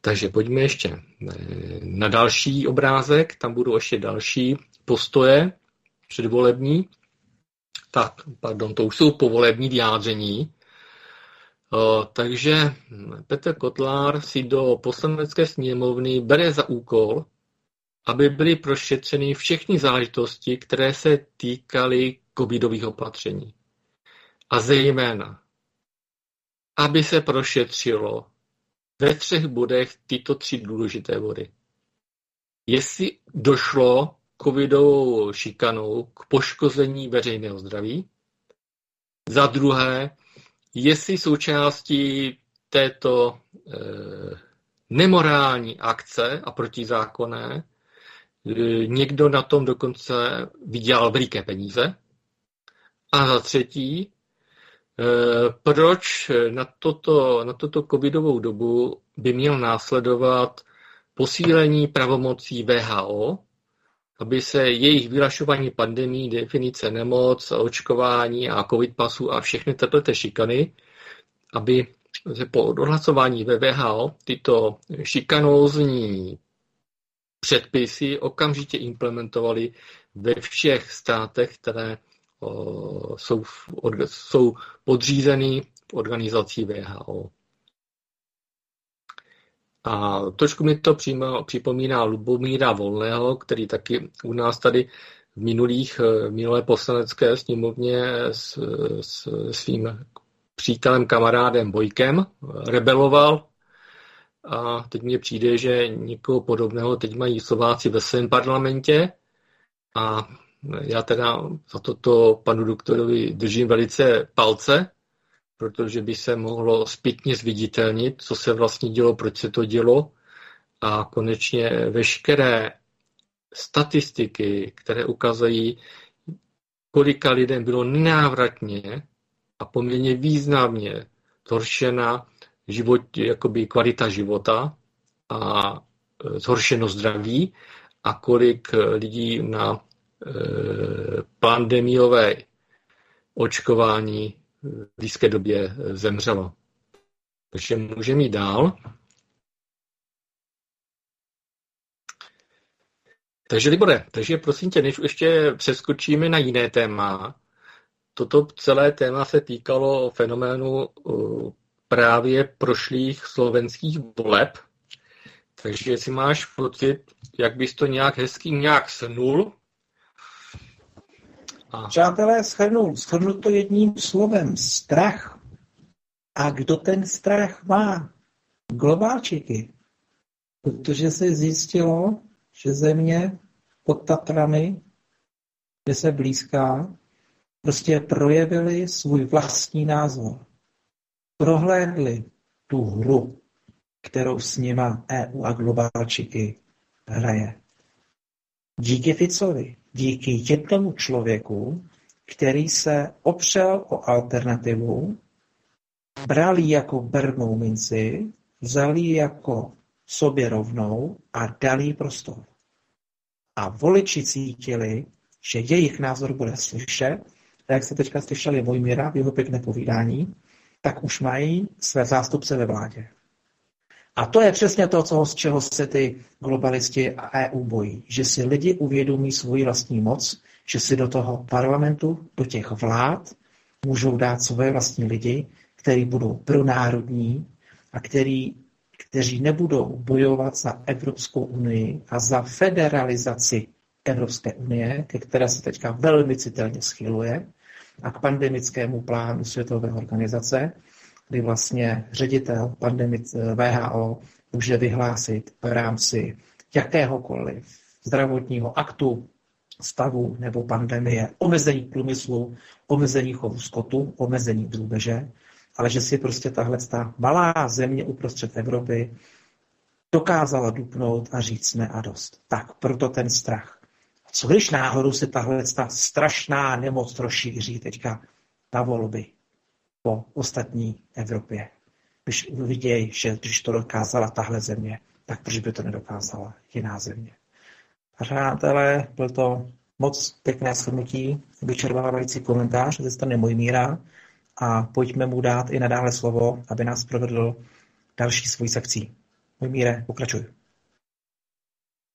Takže pojďme ještě eh, na další obrázek, tam budou ještě další postoje předvolební. Tak, pardon, to už jsou povolební vyjádření. Takže Petr Kotlár si do poslanecké sněmovny bere za úkol, aby byly prošetřeny všechny záležitosti, které se týkaly covidových opatření a zejména, aby se prošetřilo ve třech bodech tyto tři důležité body. Jestli došlo covidovou šikanou k poškození veřejného zdraví, za druhé, jestli součástí této e, nemorální akce a protizákonné e, někdo na tom dokonce vydělal veliké peníze. A za třetí, Eh, proč na toto, na toto covidovou dobu by měl následovat posílení pravomocí VHO, aby se jejich vylašování pandemí, definice nemoc, očkování a covid pasů a všechny tyto šikany, aby se po odhlasování ve VHO tyto šikanózní předpisy okamžitě implementovaly ve všech státech, které jsou, jsou podřízený organizací VHO. A trošku mi to připomíná Lubomíra Volného, který taky u nás tady v minulých, v minulé poslanecké sněmovně s, s svým přítelem, kamarádem Bojkem rebeloval. A teď mně přijde, že někoho podobného teď mají Slováci ve svém parlamentě. A já teda za toto panu doktorovi držím velice palce, protože by se mohlo zpětně zviditelnit, co se vlastně dělo, proč se to dělo. A konečně veškeré statistiky, které ukazují, kolika lidem bylo nenávratně a poměrně významně zhoršena život, jakoby kvalita života a e, zhoršeno zdraví a kolik lidí na Eh, pandemiové očkování v blízké době zemřelo. Takže můžeme jít dál. Takže Libore, takže prosím tě, než ještě přeskočíme na jiné téma, toto celé téma se týkalo fenoménu eh, právě prošlých slovenských voleb. Takže jestli máš pocit, jak bys to nějak hezký nějak snul, a... Přátelé, schrnu, schrnu to jedním slovem. Strach. A kdo ten strach má? Globálčiky. Protože se zjistilo, že země pod Tatrami, kde se blízká, prostě projevili svůj vlastní názor. Prohlédli tu hru, kterou s nima EU a globálčiky hraje. Díky Ficovi, díky jednomu člověku, který se opřel o alternativu, bral ji jako bernou minci, vzal ji jako sobě rovnou a dal jí prostor. A voliči cítili, že jejich názor bude slyšet, a jak jste teďka slyšeli Vojmíra v jeho pěkné povídání, tak už mají své zástupce ve vládě. A to je přesně to, co, z čeho se ty globalisti a EU bojí. Že si lidi uvědomí svoji vlastní moc, že si do toho parlamentu, do těch vlád můžou dát svoje vlastní lidi, kteří budou pronárodní a který, kteří nebudou bojovat za Evropskou unii a za federalizaci Evropské unie, ke které se teďka velmi citelně schyluje, a k pandemickému plánu Světové organizace, kdy vlastně ředitel pandemic VHO může vyhlásit v rámci jakéhokoliv zdravotního aktu stavu nebo pandemie, omezení průmyslu, omezení chovu skotu, omezení drůbeže, ale že si prostě tahle ta malá země uprostřed Evropy dokázala dupnout a říct ne a dost. Tak proto ten strach. Co když náhodou se tahle ta strašná nemoc rozšíří teďka na volby po ostatní Evropě? Když vidějí, že když to dokázala tahle země, tak proč by to nedokázala jiná země? Přátelé, byl to moc pěkné shrnutí, vyčerpávající komentář ze strany Mojmíra a pojďme mu dát i nadále slovo, aby nás provedl další svojí sekcí. Mojmíre, pokračuj.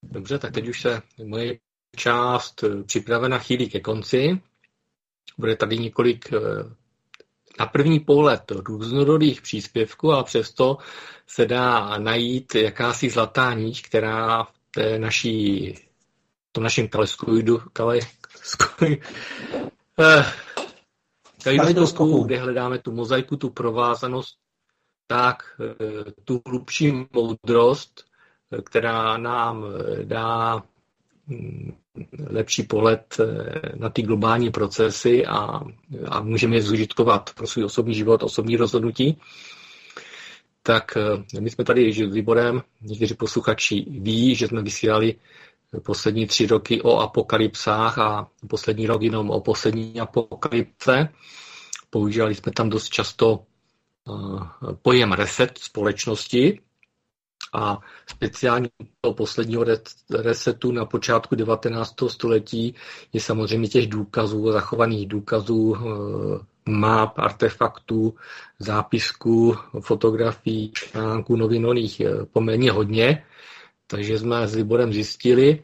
Dobře, tak teď už se moje část připravena chýlí ke konci. Bude tady několik eh, na první pohled různorodých příspěvků a přesto se dá najít jakási zlatá níž, která v té naší tom našem kaleskoidu, kale, eh, kaleidoskopu, kde hledáme tu mozaiku, tu provázanost, tak eh, tu hlubší moudrost, eh, která nám eh, dá hm, lepší pohled na ty globální procesy a, a můžeme je zužitkovat pro svůj osobní život, osobní rozhodnutí. Tak my jsme tady s Liborem, někteří posluchači ví, že jsme vysílali poslední tři roky o apokalypsách a poslední rok jenom o poslední apokalypse. Používali jsme tam dost často eh, pojem reset společnosti a speciálně toho posledního resetu na počátku 19. století je samozřejmě těch důkazů, zachovaných důkazů, eh, map, artefaktů, zápisků, fotografií, článků novinových eh, poměrně hodně. Takže jsme s Liborem zjistili,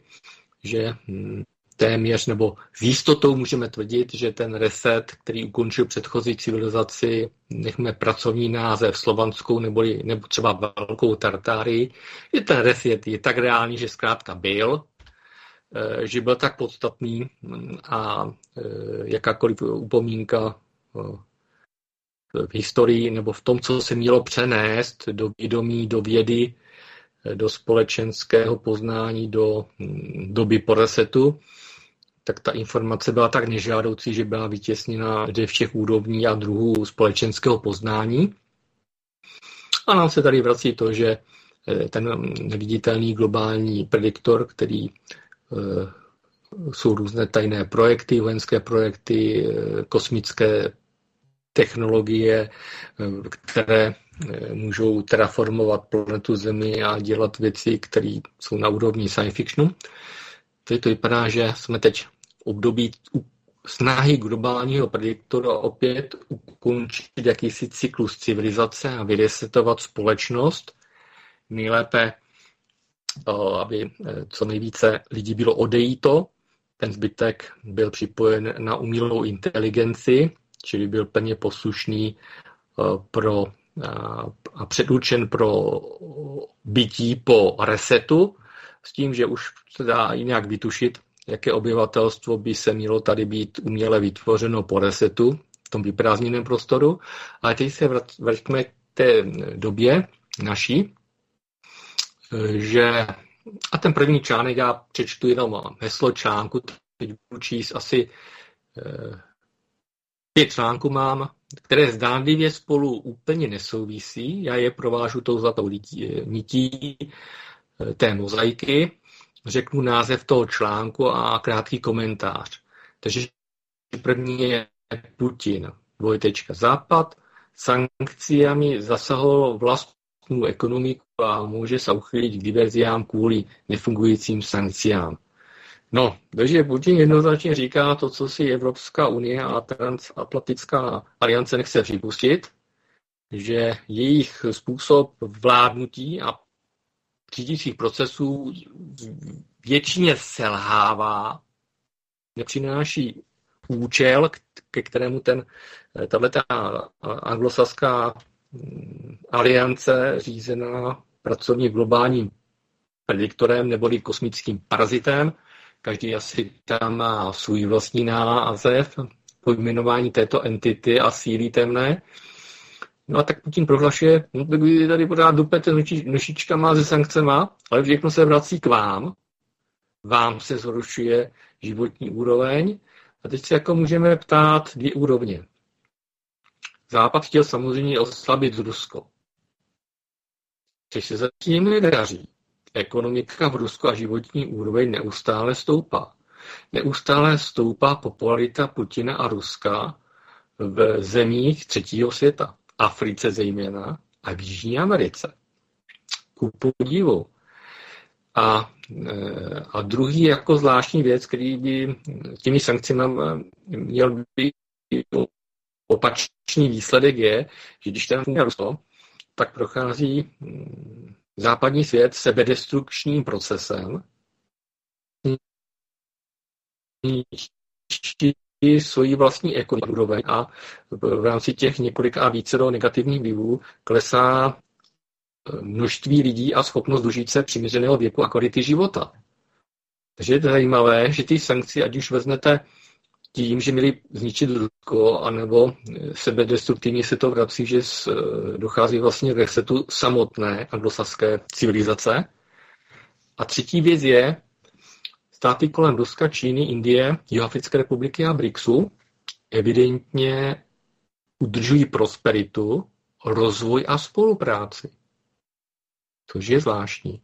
že hm, téměř nebo s jistotou můžeme tvrdit, že ten reset, který ukončil předchozí civilizaci, nechme pracovní název slovanskou nebo, nebo třeba velkou Tartárii, že ten reset je tak reálný, že zkrátka byl, eh, že byl tak podstatný hm, a eh, jakákoliv upomínka eh, v historii nebo v tom, co se mělo přenést do vědomí, do vědy, do společenského poznání do hm, doby po resetu, tak ta informace byla tak nežádoucí, že byla vytěsněna v všech úrovní a druhů společenského poznání. A nám se tady vrací to, že eh, ten neviditelný globální prediktor, který eh, jsou různé tajné projekty, vojenské projekty, eh, kosmické technologie, které můžou terraformovat planetu Zemi a dělat věci, které jsou na úrovni science fictionu. Tady to vypadá, že jsme teď období snahy globálního prediktora opět ukončit jakýsi cyklus civilizace a vyresetovat společnost. Nejlépe, aby eh, co nejvíce lidí bylo odejito, ten zbytek byl připojen na umělou inteligenci, čili byl plně poslušný pro a předurčen pro bytí po resetu, s tím, že už se dá i nějak vytušit, jaké obyvatelstvo by se mělo tady být uměle vytvořeno po resetu v tom vyprázdněném prostoru. Ale teď se vrátíme k té době naší, že a ten první článek já přečtu jenom heslo článku, teď budu číst asi eh, pět článků mám, které zdánlivě spolu úplně nesouvisí. Já je provážu tou zlatou nití eh, té mozaiky, řeknu název toho článku a krátký komentář. Takže první je Putin, dvojtečka Západ, sankciami zasahoval vlastní ekonomiku a může se uchylit k diverziám kvůli nefungujícím sankciám. No, takže Putin jednoznačně říká to, co si Evropská unie a Transatlantická aliance nechce připustit, že jejich způsob vládnutí a řídících procesů většině selhává, nepřináší účel, ke kterému ten, tato anglosaská mm, aliance řízená pracovně globálním prediktorem neboli kosmickým parazitem, Každý asi tam má svůj vlastní název, pojmenování této entity a síly temné. No a tak Putin prohlašuje, no tak vy tady pořád dupete nošičkama se sankcema, ale všechno se vrací k vám. Vám se zhoršuje životní úroveň. A teď se jako můžeme ptát dvě úrovně. Západ chtěl samozřejmě oslabit Rusko. Což se zatím nedaří. Ekonomika v Rusku a životní úroveň neustále stoupá. Neustále stoupá popularita Putina a Ruska v zemích třetího světa. Africe zejména a v Jižní Americe. Ku podivu. A, e, a druhý jako zvláštní věc, který by těmi sankcemi měl být opačný výsledek je, že když ten funguje Rusko, tak prochází mm, západní svět sebedestrukčním procesem, svoji vlastní ekonomii a v rámci těch několika a více do negativních vlivů klesá e, množství lidí a schopnost dožít se přiměřeného věku a kvality života. Takže je to zajímavé, že ty sankce, ať už vezmete tím, že měli zničit Rusko, anebo sebedestruktivně se to vrací, že dochází vlastně k resetu samotné anglosaské civilizace. A třetí věc je, státy kolem Ruska, Číny, Indie, Jihoafrické republiky a BRICSu evidentně udržují prosperitu, rozvoj a spolupráci. Což je zvláštní.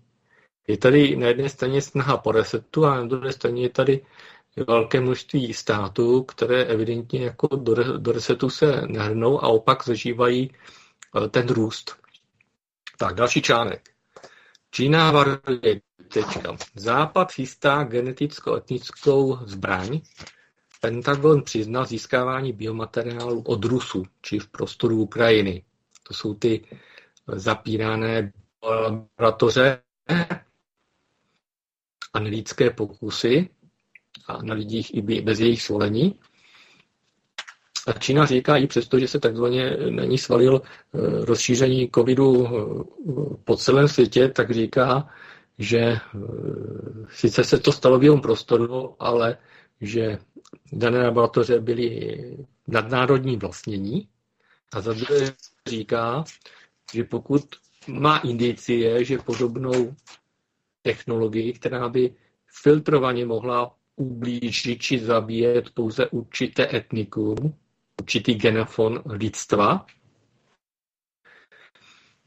Je tady na jedné straně snaha po resetu a na druhé straně je tady velké množství států, které evidentně jako do, do resetu se nehrnou a opak zažívají eh, ten růst. Tak, další článek. Čína varuje. Západ chystá geneticko-etnickou zbraň. Pentagon přiznal získávání biomateriálu od Rusů, či v prostoru Ukrajiny. To jsou ty zapírané laboratoře analytické pokusy, a na lidích i bez jejich svolení. A Čína říká i přesto, že se takzvaně na ní svalil eh, rozšíření covidu eh, po celém světě, tak říká, že eh, sice se to stalo v jeho prostoru, ale že dané laboratoře byly nadnárodní vlastnění. A za druhé říká, že pokud má indicie, že podobnou technologii, která by filtrovaně mohla ublížit či zabíjet pouze určité etnikum, určitý genofon lidstva,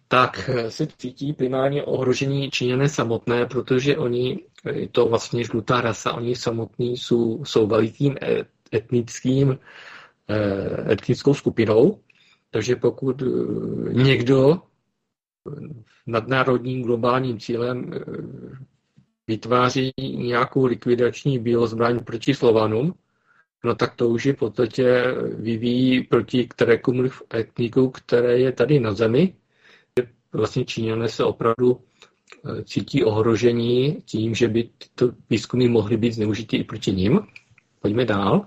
tak se cítí primárně ohrožení Číňané samotné, protože oni, to vlastně žlutá rasa, oni samotní jsou, jsou velikým etnickým, eh, etnickou skupinou, takže pokud eh, někdo nadnárodním globálním cílem eh, vytváří nějakou likvidační biozbraň proti Slovanům, no tak to už je v podstatě vyvíjí proti kterékoliv etniku, které je tady na zemi. Vlastně Číňané se opravdu eh, cítí ohrožení tím, že by tyto výzkumy mohly být zneužity i proti ním. Pojďme dál.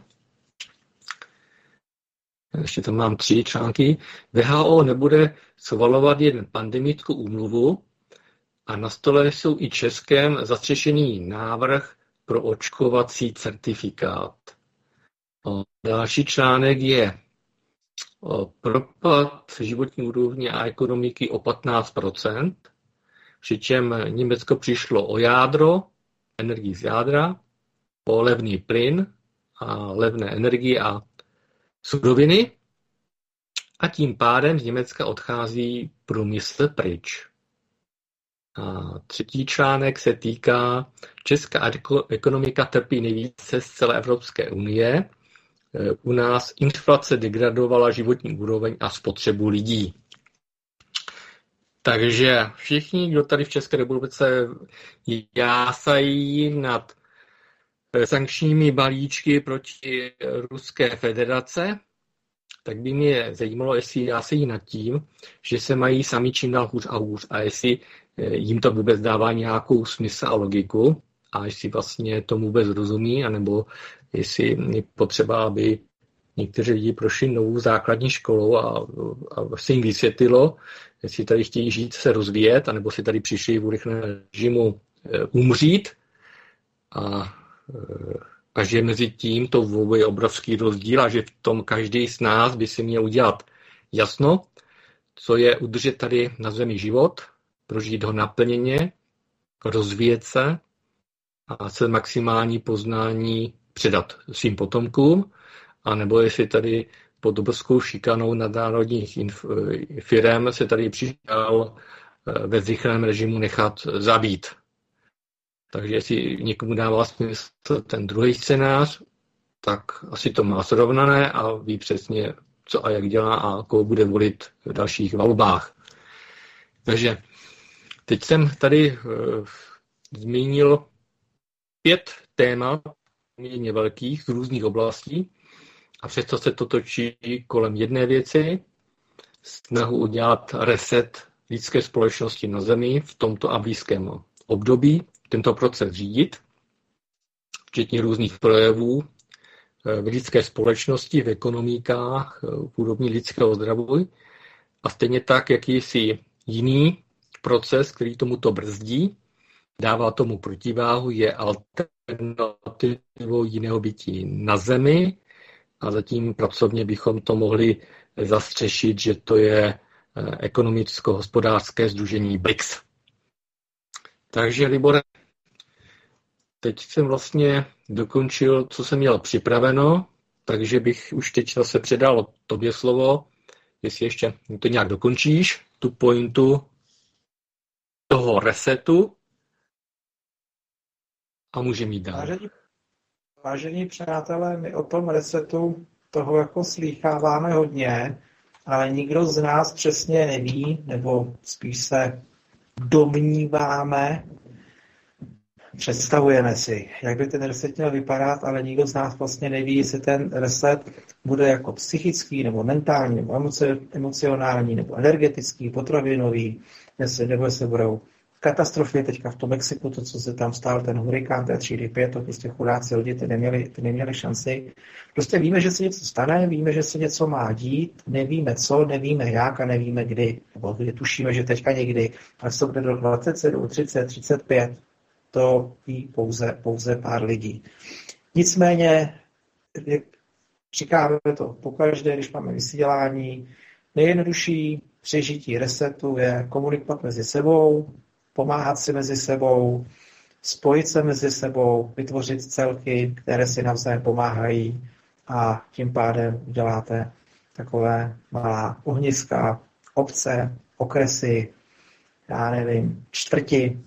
Ještě tam mám tři články. VHO nebude schvalovat jen pandemickou úmluvu, a na stole jsou i českém zastřešený návrh pro očkovací certifikát. Další článek je propad životní úrovně a ekonomiky o 15% přičem Německo přišlo o jádro, energii z jádra, o levný plyn a levné energie a suroviny a tím pádem z Německa odchází průmysl pryč. A třetí článek se týká Česká ekonomika trpí nejvíce z celé Evropské unie. U nás inflace degradovala životní úroveň a spotřebu lidí. Takže všichni, kdo tady v České republice jásají nad sankčními balíčky proti Ruské federace, tak by mě zajímalo, jestli jásají nad tím, že se mají sami čím dál hůř a hůř a jestli jim to vůbec dává nějakou smysl a logiku a jestli vlastně tomu vůbec rozumí, anebo jestli je potřeba, aby někteří lidi prošli novou základní školou a, a se jim vysvětlilo, jestli tady chtějí žít, se rozvíjet, anebo si tady přišli v urychleném režimu e, umřít. A, e, a že mezi tím to je obrovský rozdíl a že v tom každý z nás by si měl udělat jasno, co je udržet tady na zemi život, prožít ho naplněně, rozvíjet se a se maximální poznání předat svým potomkům, anebo jestli tady pod obrovskou šikanou nadnárodních firm se tady přišel eh, ve zrychleném režimu nechat zabít. Takže jestli někomu dává smysl ten druhý scénář, tak asi to má srovnané a ví přesně, co a jak dělá a koho bude volit v dalších volbách. Takže teď jsem tady uh, zmínil pět témat, poměrně velkých, z různých oblastí, a přesto se to točí kolem jedné věci, snahu udělat reset lidské společnosti na Zemi v tomto a blízkém období, tento proces řídit, včetně různých projevů eh, v lidské společnosti, v ekonomikách, eh, v úrovni lidského zdraví a stejně tak jakýsi jiný proces, který tomuto brzdí, dává tomu protiváhu, je alternativou jiného bytí na Zemi a zatím pracovně bychom to mohli zastřešit, že to je eh, ekonomicko-hospodářské združení BRICS. Takže, Libore, teď jsem vlastně dokončil, co jsem měl připraveno, takže bych už teď zase předal tobě slovo, jestli ještě to nějak dokončíš, tu pointu toho resetu a můžeme jít dál. Vážení, vážení přátelé, my o tom resetu toho jako slýcháváme hodně, ale nikdo z nás přesně neví, nebo spíš se domníváme, představujeme si, jak by ten reset měl vypadat, ale nikdo z nás vlastně neví, jestli ten reset bude jako psychický, nebo mentální, nebo emocionální, nebo energetický, potravinový, jestli, nebo jestli budou katastrofy teďka v tom Mexiku, to, co se tam stál, ten hurikán té třídy 5, to prostě chudáci lidi, ty neměli, ty neměli šanci. Prostě víme, že se něco stane, víme, že se něco má dít, nevíme co, nevíme jak a nevíme kdy. Nebo kdy tušíme, že teďka někdy, ale co bude do 27, 30, 35, to ví pouze, pouze pár lidí. Nicméně, říkáme to pokaždé, když máme vysílání, nejjednodušší přežití resetu je komunikovat mezi sebou, pomáhat si mezi sebou, spojit se mezi sebou, vytvořit celky, které si navzájem pomáhají a tím pádem uděláte takové malá ohniska, obce, okresy, já nevím, čtvrti.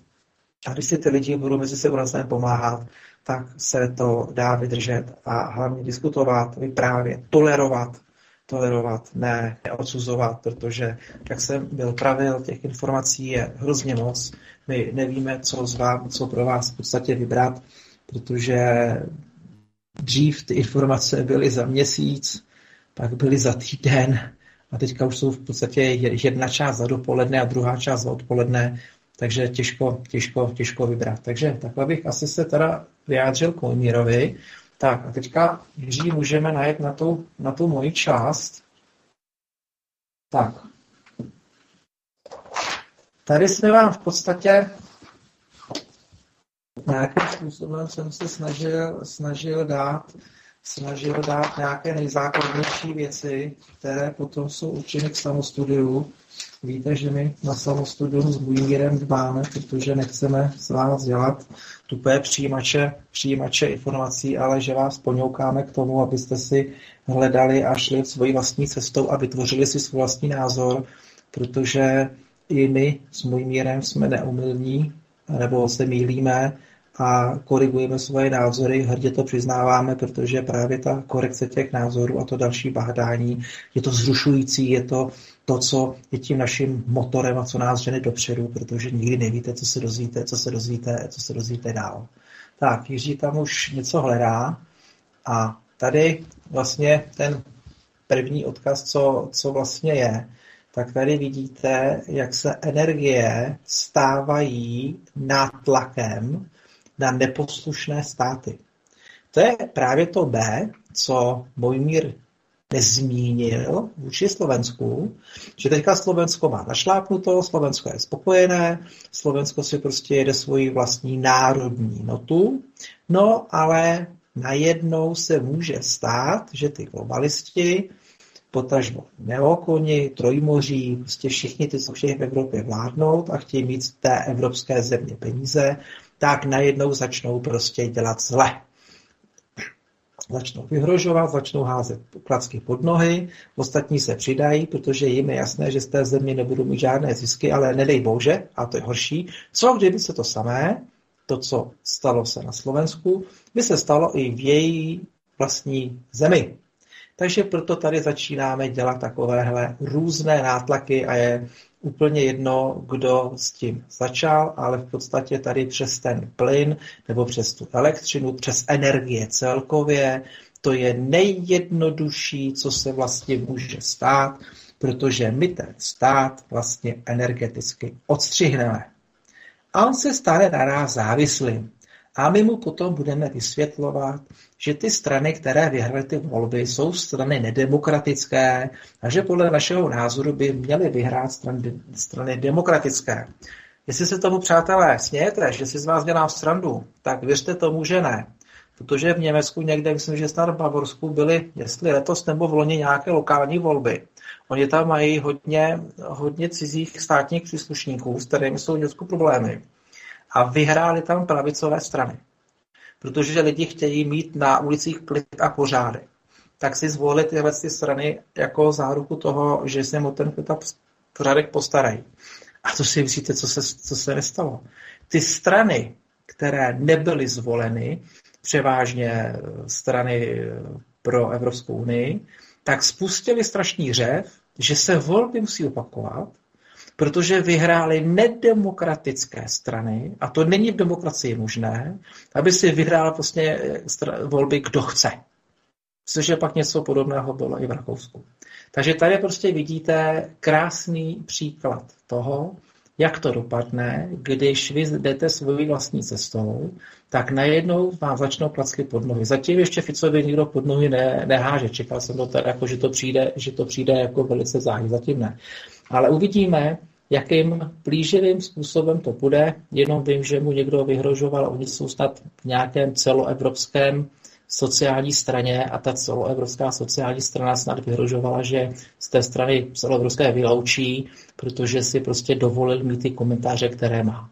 A když si ty lidi budou mezi sebou navzájem pomáhat, tak se to dá vydržet a hlavně diskutovat, vyprávět, tolerovat, tolerovat, ne odsuzovat, protože, jak jsem byl pravil, těch informací je hrozně moc. My nevíme, co z vám, co pro vás v podstatě vybrat, protože dřív ty informace byly za měsíc, pak byly za týden a teďka už jsou v podstatě jedna část za dopoledne a druhá část za odpoledne, takže těžko, těžko, těžko vybrat. Takže takhle bych asi se teda vyjádřil Kolmírovi. Tak a teďka, Jiří, můžeme najít na tu, na tu moji část. Tak. Tady jsme vám v podstatě nějakým způsobem jsem se snažil, snažil dát snažil dát nějaké nejzákladnější věci, které potom jsou určeny k samostudiu. Víte, že my na samostudium s Buingirem dbáme, protože nechceme z vás dělat tupé přijímače, přijímače informací, ale že vás poňoukáme k tomu, abyste si hledali a šli svojí vlastní cestou a vytvořili si svůj vlastní názor, protože i my s mojím mírem jsme neumilní, nebo se mýlíme a korigujeme svoje názory, hrdě to přiznáváme, protože právě ta korekce těch názorů a to další bádání je to zrušující, je to to, co je tím naším motorem a co nás žene dopředu, protože nikdy nevíte, co se dozvíte, co se dozvíte, co se dozvíte dál. Tak, Jiří tam už něco hledá a tady vlastně ten první odkaz, co, co vlastně je, tak tady vidíte, jak se energie stávají nátlakem na neposlušné státy. To je právě to B, co Mojmír nezmínil vůči Slovensku, že teďka Slovensko má našlápnuto, Slovensko je spokojené, Slovensko si prostě jede svoji vlastní národní notu, no ale najednou se může stát, že ty globalisti, potažmo neokoni, trojmoří, prostě všichni ty, co chtějí v Evropě vládnout a chtějí mít té evropské země peníze, tak najednou začnou prostě dělat zle. Začnou vyhrožovat, začnou házet klacky pod nohy, ostatní se přidají, protože jim je jasné, že z té země nebudou mít žádné zisky, ale nedej bože, a to je horší. Co kdyby se to samé, to, co stalo se na Slovensku, by se stalo i v její vlastní zemi. Takže proto tady začínáme dělat takovéhle různé nátlaky a je úplně jedno, kdo s tím začal, ale v podstatě tady přes ten plyn nebo přes tu elektřinu, přes energie celkově, to je nejjednodušší, co se vlastně může stát, protože my ten stát vlastně energeticky odstřihneme. A on se stane na nás závislým. A my mu potom budeme vysvětlovat, že ty strany, které vyhraly ty volby, jsou strany nedemokratické a že podle našeho názoru by měly vyhrát strany, strany demokratické. Jestli se tomu, přátelé, smějete, že si z vás dělám srandu, tak věřte tomu, že ne. Protože v Německu někde, myslím, že snad v Bavorsku byly, jestli letos nebo v loni nějaké lokální volby. Oni tam mají hodně, hodně cizích státních příslušníků, s kterými jsou v problémy a vyhráli tam pravicové strany. Protože lidi chtějí mít na ulicích klid a pořádek. Tak si zvolili tyhle ty strany jako záruku toho, že se mu ten klid a pořádek postarají. A to si myslíte, co se, co se nestalo. Ty strany, které nebyly zvoleny, převážně strany pro Evropskou unii, tak spustili strašný řev, že se volby musí opakovat protože vyhrály nedemokratické strany, a to není v demokracii možné, aby si vyhrál vlastně volby kdo chce. Což je pak něco podobného bylo i v Rakousku. Takže tady prostě vidíte krásný příklad toho, jak to dopadne, když vy jdete svojí vlastní cestou, tak najednou vám začnou placky pod nohy. Zatím ještě Ficovi nikdo pod nohy ne, neháže. Čekal jsem to tady, jako, že, to přijde, že to přijde jako velice záhy. Zatím ne. Ale uvidíme, jakým plíživým způsobem to bude. Jenom vím, že mu někdo vyhrožoval, oni jsou snad v nějakém celoevropském sociální straně a ta celoevropská sociální strana snad vyhrožovala, že z té strany celoevropské vyloučí, protože si prostě dovolil mít ty komentáře, které má.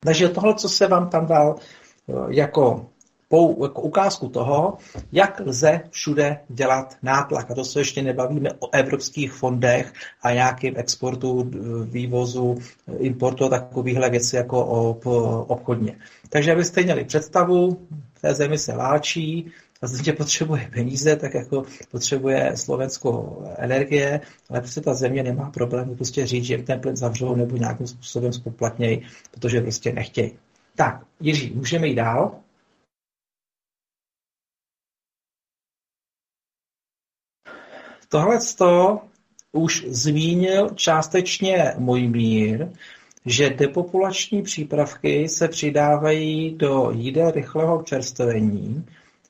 Takže tohle, co se vám tam dal eh, jako pou, jako ukázku toho, jak lze všude dělat nátlak. A to se ještě nebavíme o evropských fondech a nějakým exportu, vývozu, importu a takovýchhle věcí jako o, o, obchodně. Takže abyste měli představu, v té zemi se válčí, a země potřebuje peníze, tak jako potřebuje Slovensko energie, ale prostě ta země nemá problém prostě říct, že ten plyn zavřou nebo nějakým způsobem spoplatněj, protože prostě nechtějí. Tak, Jiří, můžeme jít dál. Tohle už zmínil částečně můj mír, že depopulační přípravky se přidávají do jídel rychlého občerstvení,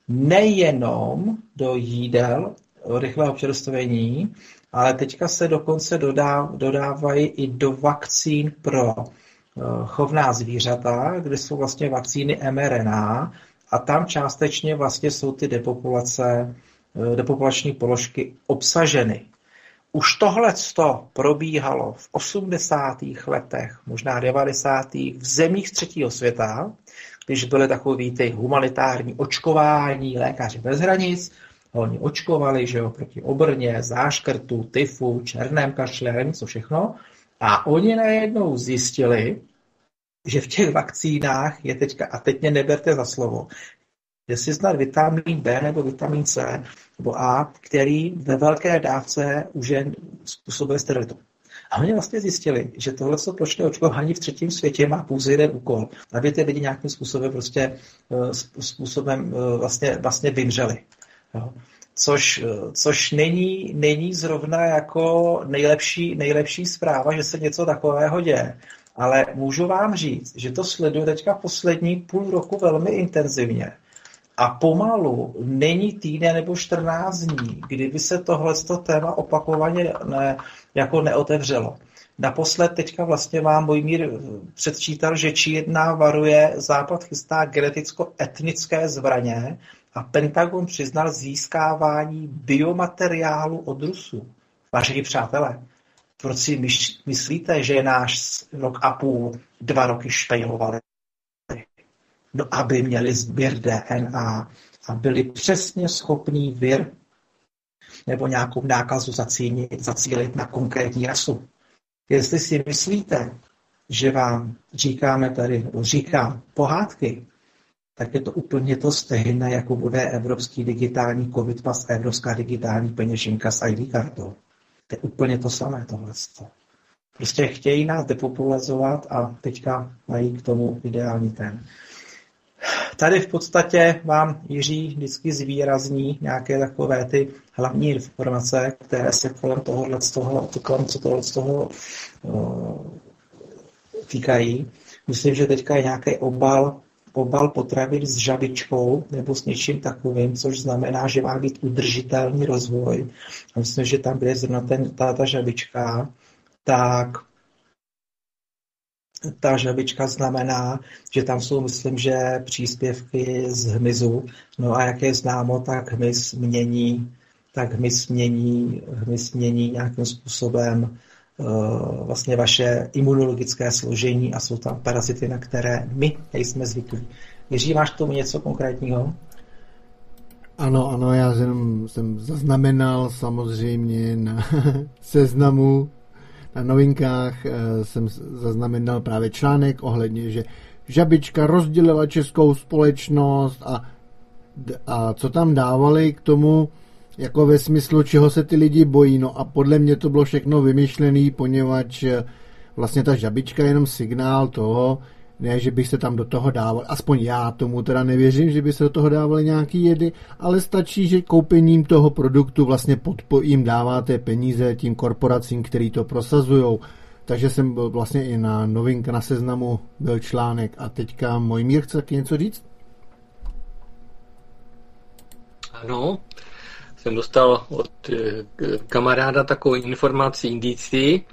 nejenom do jídel rychlého občerstvení, ale teďka se dokonce dodávají i do vakcín pro eh, chovná zvířata, kde jsou vlastně vakcíny mRNA a tam částečně vlastně jsou ty depopulace depopulační položky obsaženy. Už tohle probíhalo v 80. letech, možná 90. v zemích třetího světa, když byly takový ty humanitární očkování, lékaři bez hranic, oni očkovali, že jo, proti obrně, záškrtu, tyfu, černém kašle, nevím co všechno. A oni najednou zjistili, že v těch vakcínách je teďka, a teď mě neberte za slovo, jestli snad vitamin B nebo vitamin C nebo A, který ve velké dávce už je způsobuje sterilitu. A oni vlastně zjistili, že tohle plošné očkování v třetím světě má pouze jeden úkol, aby ty lidi nějakým způsobem prostě eh, způsobem eh, vlastně, vlastně vymřeli. Jo. Což, eh, což není, není zrovna jako nejlepší, nejlepší zpráva, že se něco takového děje. Ale můžu vám říct, že to sleduju teďka poslední půl roku velmi intenzivně a pomalu není týden nebo 14 dní, kdyby se tohle téma opakovaně ne, jako neotevřelo. Naposled teďka vlastně vám mír předčítal, že Čína varuje, Západ chystá geneticko-etnické zbraně a Pentagon přiznal získávání biomateriálu od Rusů. Vážení přátelé, proč si myslíte, že je náš rok a půl, dva roky špejlovali? No, aby měli sběr DNA a byli přesně schopní vir nebo nějakou nákazu zacílit, zacílit na konkrétní rasu. Jestli si myslíte, že vám říkáme tady, říkám pohádky, tak je to úplně to stejné, jako bude evropský digitální covid pas, evropská digitální peněženka s ID kartou. To je úplně to samé tohle. Prostě chtějí nás depopulizovat a teďka mají k tomu ideální ten. Tady v podstatě vám Jiří vždycky zvýrazní nějaké takové ty hlavní informace, které se kolem tohohle z toho, kolem tohohle z toho uh, týkají. Myslím, že teďka je nějaký obal, obal potravin s žabičkou nebo s něčím takovým, což znamená, že má být udržitelný rozvoj. A myslím, že tam, je zrovna ten, ta, ta žabička, tak ta žabička znamená, že tam jsou, myslím, že příspěvky z hmyzu. No a jak je známo, tak hmyz mění, tak hmyz mění, hmyz mění nějakým způsobem uh, vlastně vaše imunologické složení a jsou tam parazity, na které my nejsme zvyklí. Jiří, máš k tomu něco konkrétního? Ano, ano, já jsem, jsem zaznamenal samozřejmě na seznamu na novinkách eh, jsem zaznamenal právě článek ohledně, že žabička rozdělila českou společnost a, a co tam dávali k tomu, jako ve smyslu, čeho se ty lidi bojí. No a podle mě to bylo všechno vymyšlený, poněvadž eh, vlastně ta žabička je jenom signál toho, ne, že bych se tam do toho dával, aspoň já tomu teda nevěřím, že by se do toho dávali nějaký jedy, ale stačí, že koupením toho produktu vlastně podpo, jim dáváte peníze tím korporacím, který to prosazují. Takže jsem byl vlastně i na novinka na seznamu byl článek a teďka můj mír chce taky něco říct? Ano, jsem dostal od eh, kamaráda takovou informaci indicí.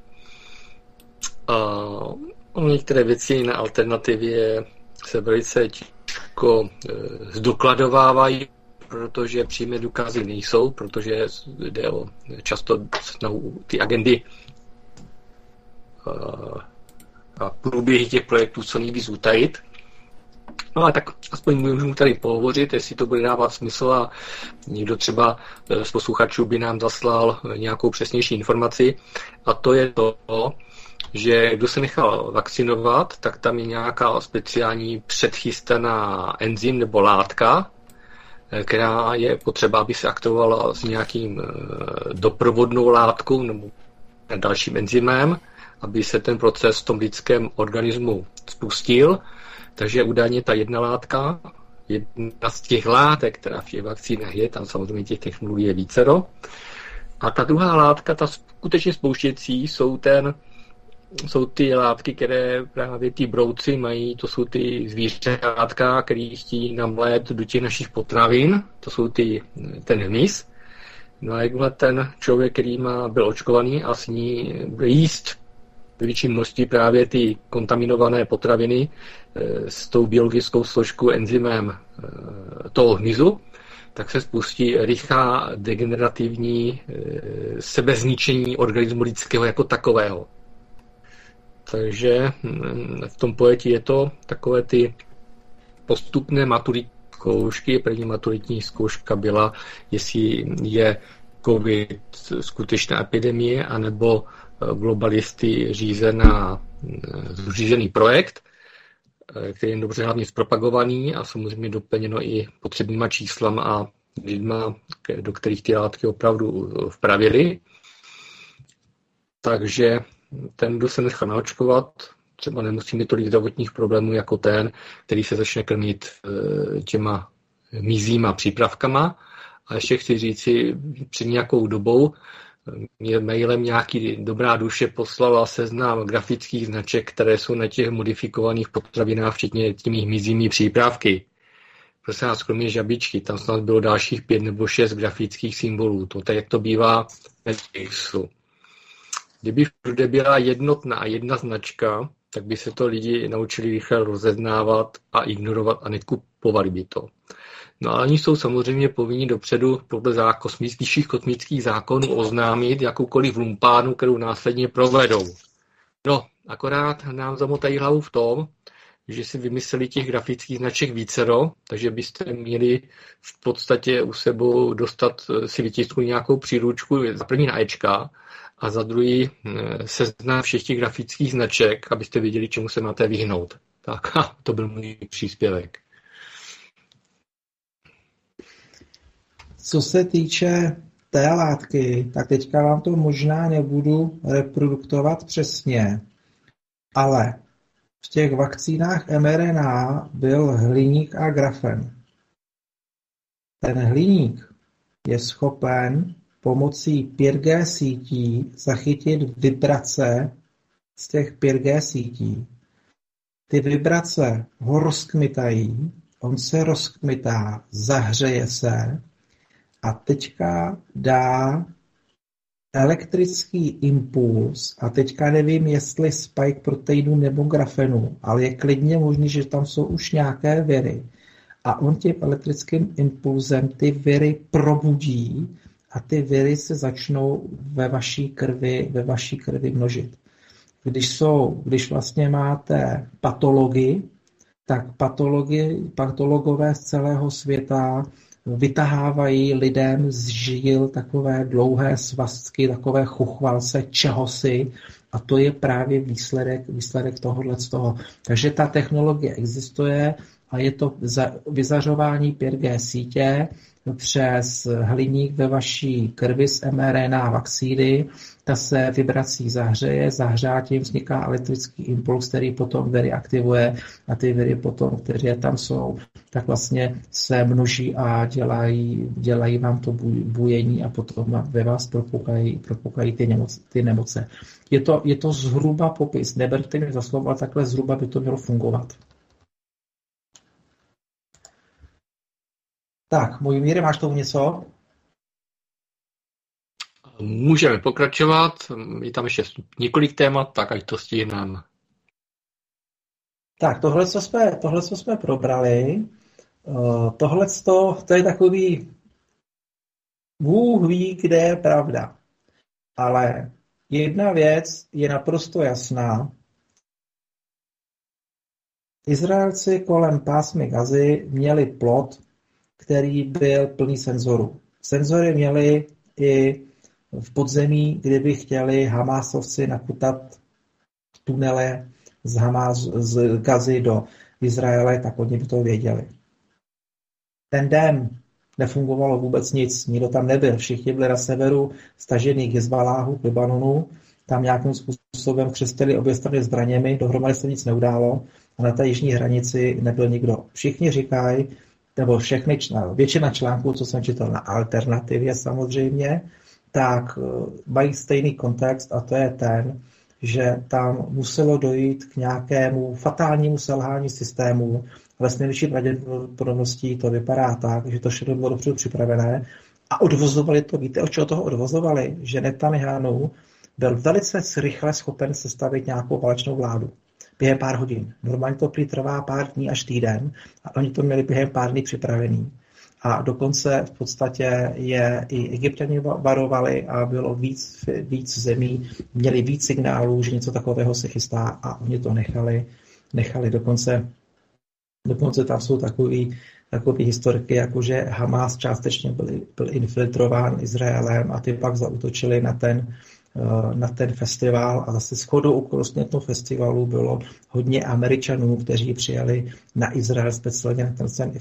Některé věci na alternativě se velice těžko e, zdokladovávají, protože přímé důkazy nejsou, protože jde o často snahu ty agendy e, a průběhy těch projektů co nejvíc utajit. No a tak aspoň můžu tady pohovořit, jestli to bude dávat smysl a někdo třeba z posluchačů by nám zaslal nějakou přesnější informaci. A to je to, že kdo se nechal vakcinovat, tak tam je nějaká speciální předchystaná enzym nebo látka, eh, která je potřeba, aby se aktivovala s nějakým eh, doprovodnou látkou nebo dalším enzymem, aby se ten proces v tom lidském organismu spustil. Takže údajně ta jedna látka, jedna z těch látek, která v těch vakcínách je, tam samozřejmě těch technologií je vícero. A ta druhá látka, ta skutečně spouštěcí, jsou ten jsou ty látky, které právě ty brouci mají, to jsou ty zvířátka, které chtějí namlet do těch našich potravin, to jsou ty, ten hmyz. No a jakmile ten člověk, který má, byl očkovaný a sní bude jíst větší množství právě ty kontaminované potraviny e, s tou biologickou složkou enzymem e, toho hmyzu, tak se spustí rychlá degenerativní e, sebezničení organismu lidského jako takového. Takže mm, v tom pojetí je to takové ty postupné maturitní zkoušky. První maturitní zkouška byla, jestli je COVID skutečná epidemie, anebo eh, globalisty řízená, eh, řízený projekt, eh, který je dobře hlavně zpropagovaný a samozřejmě doplněno i potřebnýma číslama a lidma, do kterých ty látky opravdu vpravili. Takže ten, kdo se nechá naočkovat, třeba nemusí mít tolik zdravotních problémů jako ten, který se začne krmit eh, těma mizíma přípravkama. A ještě chci říci, před nějakou dobou mě mailem nějaký dobrá duše poslala seznam grafických značek, které jsou na těch modifikovaných potravinách, včetně těmi mizími přípravky. Prosím nás, kromě žabičky, tam snad bylo dalších pět nebo šest grafických symbolů. To tak, jak to bývá. Kdyby všude byla jednotná jedna značka, tak by se to lidi naučili rychle rozeznávat a ignorovat a nekupovali by to. No ale oni jsou samozřejmě povinni dopředu podle vyšších kosmických zákonů oznámit jakoukoliv lumpánu, kterou následně provedou. No, akorát nám zamotají hlavu v tom, že si vymysleli těch grafických značek vícero, takže byste měli v podstatě u sebou dostat, si vytisknout nějakou příručku, za první na Ečka a za druhý seznam všech těch grafických značek, abyste věděli, čemu se máte vyhnout. Tak a to byl můj příspěvek. Co se týče té látky, tak teďka vám to možná nebudu reproduktovat přesně, ale v těch vakcínách mRNA byl hliník a grafen. Ten hliník je schopen pomocí 5G sítí zachytit vibrace z těch 5G sítí. Ty vibrace ho rozkmitají, on se rozkmitá, zahřeje se a teďka dá elektrický impuls a teďka nevím, jestli spike proteinu nebo grafenu, ale je klidně možný, že tam jsou už nějaké viry. A on tím elektrickým impulzem ty viry probudí a ty viry se začnou ve vaší krvi, ve vaší krvi množit. Když, jsou, když vlastně máte patologii, tak patologi, patologové z celého světa vytahávají lidem z žil takové dlouhé svastky, takové chuchvalce čehosi a to je právě výsledek, výsledek tohohle z toho. Takže ta technologie existuje a je to vyzařování 5G sítě přes hliník ve vaší krvi z mRNA vakcíny, ta se vibrací zahřeje, zahřátím vzniká elektrický impuls, který potom viry aktivuje a ty viry potom, které tam jsou, tak vlastně se množí a dělají, dělají vám to bujení a potom ve vás propoukají, propoukají ty, nemoce, ty nemoce. Je to, je to zhruba popis, neberte mi za slovo, ale takhle zhruba by to mělo fungovat. Tak, můj míry, máš tomu něco? Můžeme pokračovat, je tam ještě několik témat, tak ať to stihneme. Tak, tohle, co jsme, tohle, co jsme probrali, uh, tohle, to je takový Bůh ví, kde je pravda. Ale jedna věc je naprosto jasná. Izraelci kolem pásmy Gazy měli plot, který byl plný senzorů. Senzory měli i v podzemí, kdyby chtěli Hamásovci nakutat tunele z, Hamas, z Gazy do Izraele, tak oni by to věděli. Ten den nefungovalo vůbec nic, nikdo tam nebyl, všichni byli na severu stažený k Hezbaláhu, k Libanonu, tam nějakým způsobem křestili obě strany zbraněmi, dohromady se nic neudálo a na té jižní hranici nebyl nikdo. Všichni říkají, nebo všechny, většina článků, co jsem četl na alternativě samozřejmě, tak eh, mají stejný kontext a to je ten, že tam muselo dojít k nějakému fatálnímu selhání systému, ale s nejvyšší pravděpodobností to vypadá tak, že to všechno bylo dobře připravené a odvozovali to. Víte, o čeho toho odvozovali? Že Netanyahu byl velice rychle schopen sestavit nějakou válečnou vládu během pár hodin. Normálně to prý trvá pár dní až týden a oni to měli během pár dní připravený. A dokonce v podstatě je i egyptěni varovali a bylo víc, víc zemí, měli víc signálů, že něco takového se chystá a oni to nechali, nechali dokonce, dokonce tam jsou takový, takové historiky, jako že Hamas částečně byl, byl infiltrován Izraelem a ty pak zautočili na ten, na ten festival a zase shodou okolností tom festivalu bylo hodně Američanů, kteří přijeli na Izrael speciálně na ten, ten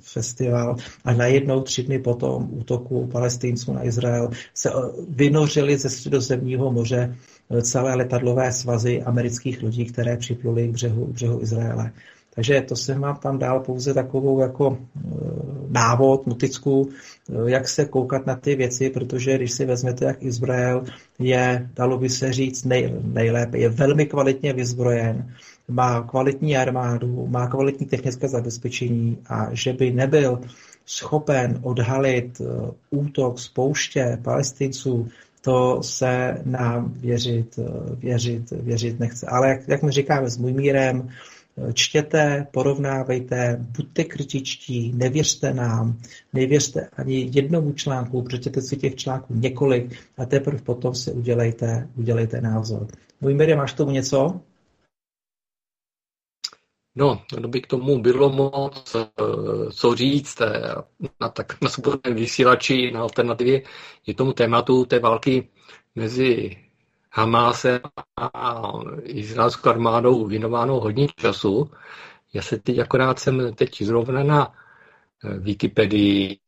festival a najednou tři dny po tom útoku palestinců na Izrael se eh, vynořili ze středozemního moře eh, celé letadlové svazy amerických lidí, které připluli k břehu, k břehu Izraele. Takže to jsem vám tam dal pouze takovou jako e, návod, noticku, e, jak se koukat na ty věci, protože když si vezmete, jak Izrael je, dalo by se říct, nej, nejlépe, je velmi kvalitně vyzbrojen, má kvalitní armádu, má kvalitní technické zabezpečení a že by nebyl schopen odhalit e, útok z pouště palestinců, to se nám věřit, věřit, věřit nechce. Ale jak, jak my říkáme s můj mírem, Čtěte, porovnávejte, buďte kritičtí, nevěřte nám, nevěřte ani jednomu článku, přečtěte si těch článků několik a teprve potom si udělejte, udělejte názor. Můj Miri, máš tomu něco? No, no by k tomu bylo moc eh, co říct eh, na, tak, na svobodném vysílači, na alternativě je tomu tématu té války mezi Hamásem a izraelskou armádou věnováno hodně času. Já se teď akorát jsem teď zrovna na eh, Wikipedii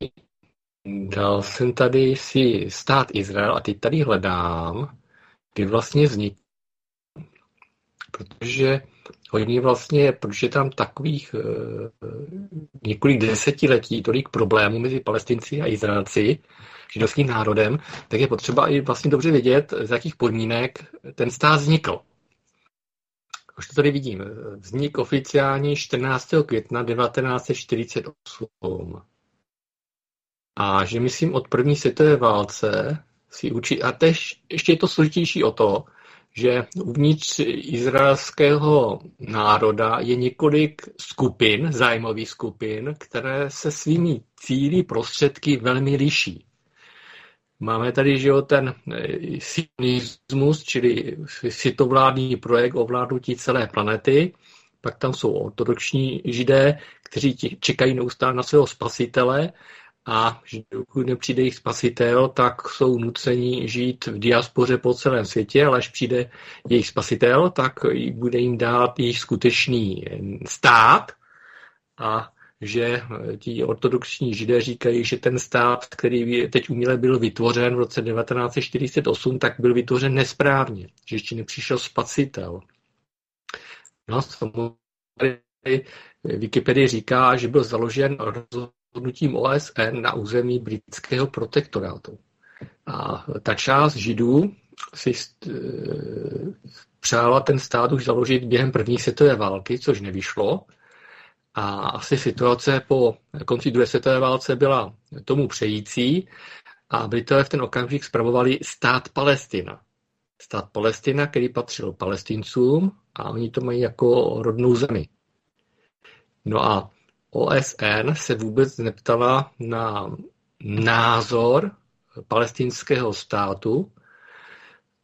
dal jsem tady si stát Izrael a teď tady hledám, kdy vlastně vznikl. Protože Oni vlastně, protože tam takových uh, několik desetiletí tolik problémů mezi palestinci a Izraelci, židovským národem, tak je potřeba i vlastně dobře vědět, z jakých podmínek ten stát vznikl. Už to tady vidím. Vznik oficiální 14. května 1948. A že myslím od první světové válce si učí, a tež ještě je to složitější o to, že uvnitř izraelského národa je několik skupin, zájmových skupin, které se svými cíly prostředky velmi liší. Máme tady že jo, ten eh, sionismus, čili světovládní projekt ovládnutí celé planety, pak tam jsou ortodoxní židé, kteří čekají neustále na svého spasitele. A dokud nepřijde jejich spasitel, tak jsou nuceni žít v diaspoře po celém světě, ale až přijde jejich spasitel, tak bude jim dát jejich skutečný stát. A že ti ortodoxní židé říkají, že ten stát, který teď uměle byl vytvořen v roce 1948, tak byl vytvořen nesprávně, že ještě nepřišel spasitel. No, Wikipedie říká, že byl založen rozhodnutím OSN na území britského protektorátu. A ta část židů si eh, přála ten stát už založit během první světové války, což nevyšlo. A asi situace po konci druhé světové válce byla tomu přející a Britové v ten okamžik spravovali stát Palestina. Stát Palestina, který patřil palestincům a oni to mají jako rodnou zemi. No a OSN se vůbec neptala na názor palestinského státu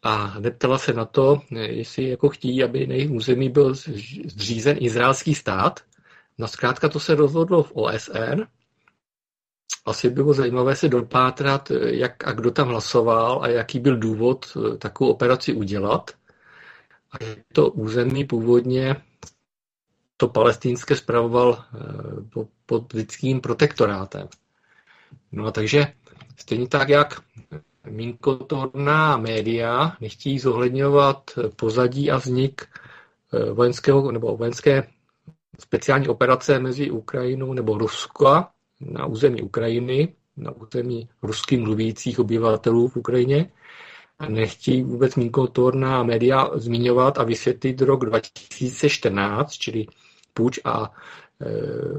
a neptala se na to, jestli jako chtějí, aby na jejich území byl zřízen izraelský stát. No zkrátka to se rozhodlo v OSN. Asi bylo zajímavé se dopátrat, jak a kdo tam hlasoval a jaký byl důvod takovou operaci udělat. A to území původně to palestinské spravoval eh, pod britským protektorátem. No a takže stejně tak, jak minkotorná média nechtějí zohledňovat pozadí a vznik eh, vojenského nebo vojenské speciální operace mezi Ukrajinou nebo Rusko na území Ukrajiny, na území ruský mluvících obyvatelů v Ukrajině. Nechtějí vůbec minkotorná média zmiňovat a vysvětlit rok 2014, čili puč a, e,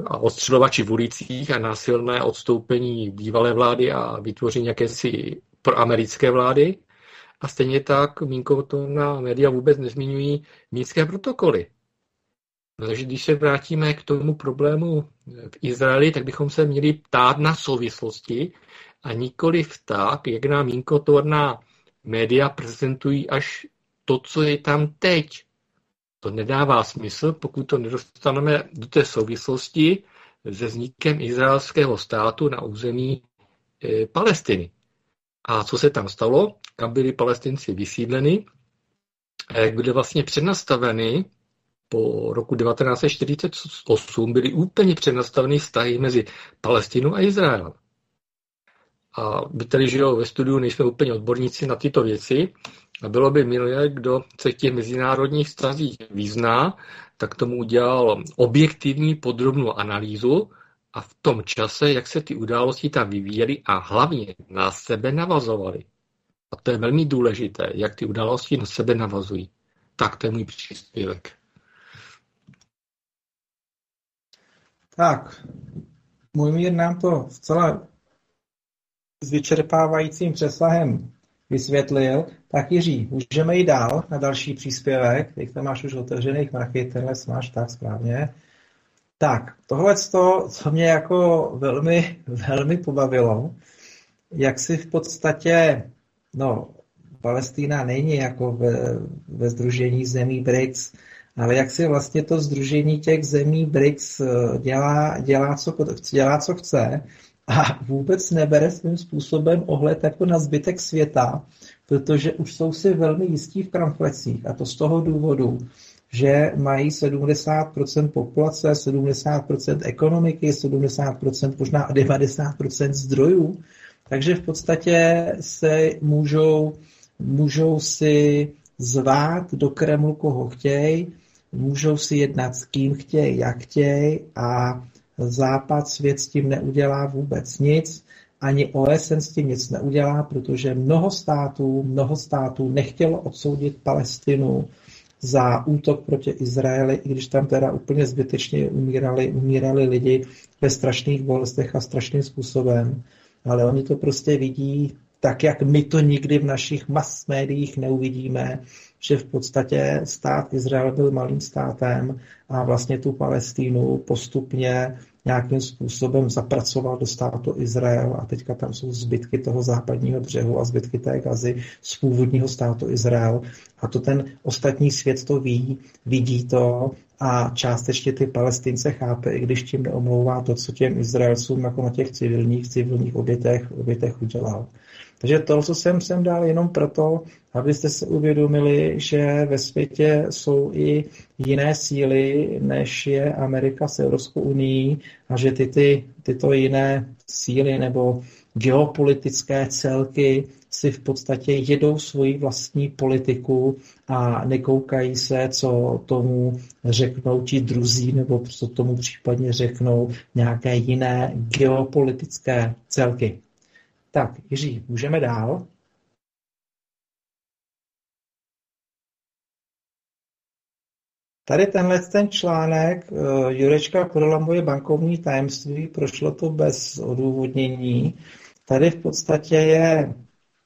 a ostřelovači v ulicích a násilné odstoupení bývalé vlády a vytvoření jakési proamerické vlády. A stejně tak na média vůbec nezmiňují mínské protokoly. No, takže když se vrátíme k tomu problému v Izraeli, tak bychom se měli ptát na souvislosti a nikoli v tak, jak nám mínkotorná média prezentují až to, co je tam teď. To nedává smysl, pokud to nedostaneme do té souvislosti se vznikem izraelského státu na území e, Palestiny. A co se tam stalo, kam byli palestinci vysídleni, jak byly vlastně přenastaveny po roku 1948 byly úplně přenastaveny vztahy mezi Palestinou a Izraelem. A my tady, že jo, ve studiu nejsme úplně odborníci na tyto věci, a bylo by milé, kdo se v těch mezinárodních stazích vyzná, tak tomu udělal objektivní podrobnou analýzu a v tom čase, jak se ty události tam vyvíjely a hlavně na sebe navazovaly. A to je velmi důležité, jak ty události na sebe navazují. Tak to je můj příspěvek. Tak, můj mír nám to zcela s vyčerpávajícím přesahem vysvětlil. Tak Jiří, můžeme jít dál na další příspěvek. Teď tam máš už otevřených mrachy, tenhle máš tak správně. Tak, tohle to, co mě jako velmi, velmi pobavilo, jak si v podstatě, no, Palestína není jako ve, ve združení zemí BRICS ale jak si vlastně to združení těch zemí BRICS eh, dělá, dělá, co, dělá co chce a vůbec nebere svým způsobem ohled jako na zbytek světa, protože už jsou si velmi jistí v kramflecích a to z toho důvodu, že mají 70% populace, 70% ekonomiky, 70%, možná 90% zdrojů, takže v podstatě se můžou, můžou si zvát do Kremlu, koho chtějí, můžou si jednat s kým chtějí, jak chtějí a Západ svět s tím neudělá vůbec nic, ani OSN s tím nic neudělá, protože mnoho států, mnoho států nechtělo odsoudit Palestinu za útok proti Izraeli, i když tam teda úplně zbytečně umírali, umírali lidi ve strašných bolestech a strašným způsobem. Ale oni to prostě vidí tak, jak my to nikdy v našich mass médiích neuvidíme, že v podstatě stát Izrael byl malým státem a vlastně tu Palestínu postupně nějakým způsobem zapracoval do státu Izrael a teďka tam jsou zbytky toho západního břehu a zbytky té gazy z původního státu Izrael. A to ten ostatní svět to ví, vidí to a částečně ty palestince chápe, i když tím neomlouvá to, co těm Izraelcům jako na těch civilních, civilních obětech, obětech udělal. Takže to, co jsem sem dal jenom proto, abyste se uvědomili, že ve světě jsou i jiné síly, než je Amerika s Evropskou unii a že ty, ty, tyto jiné síly nebo geopolitické celky si v podstatě jedou svoji vlastní politiku a nekoukají se, co tomu řeknou ti druzí, nebo co tomu případně řeknou nějaké jiné geopolitické celky. Tak, Jiří, můžeme dál. Tady tenhle ten článek uh, Jurečka Kurlamboje bankovní tajemství, prošlo to bez odůvodnění. Tady v podstatě je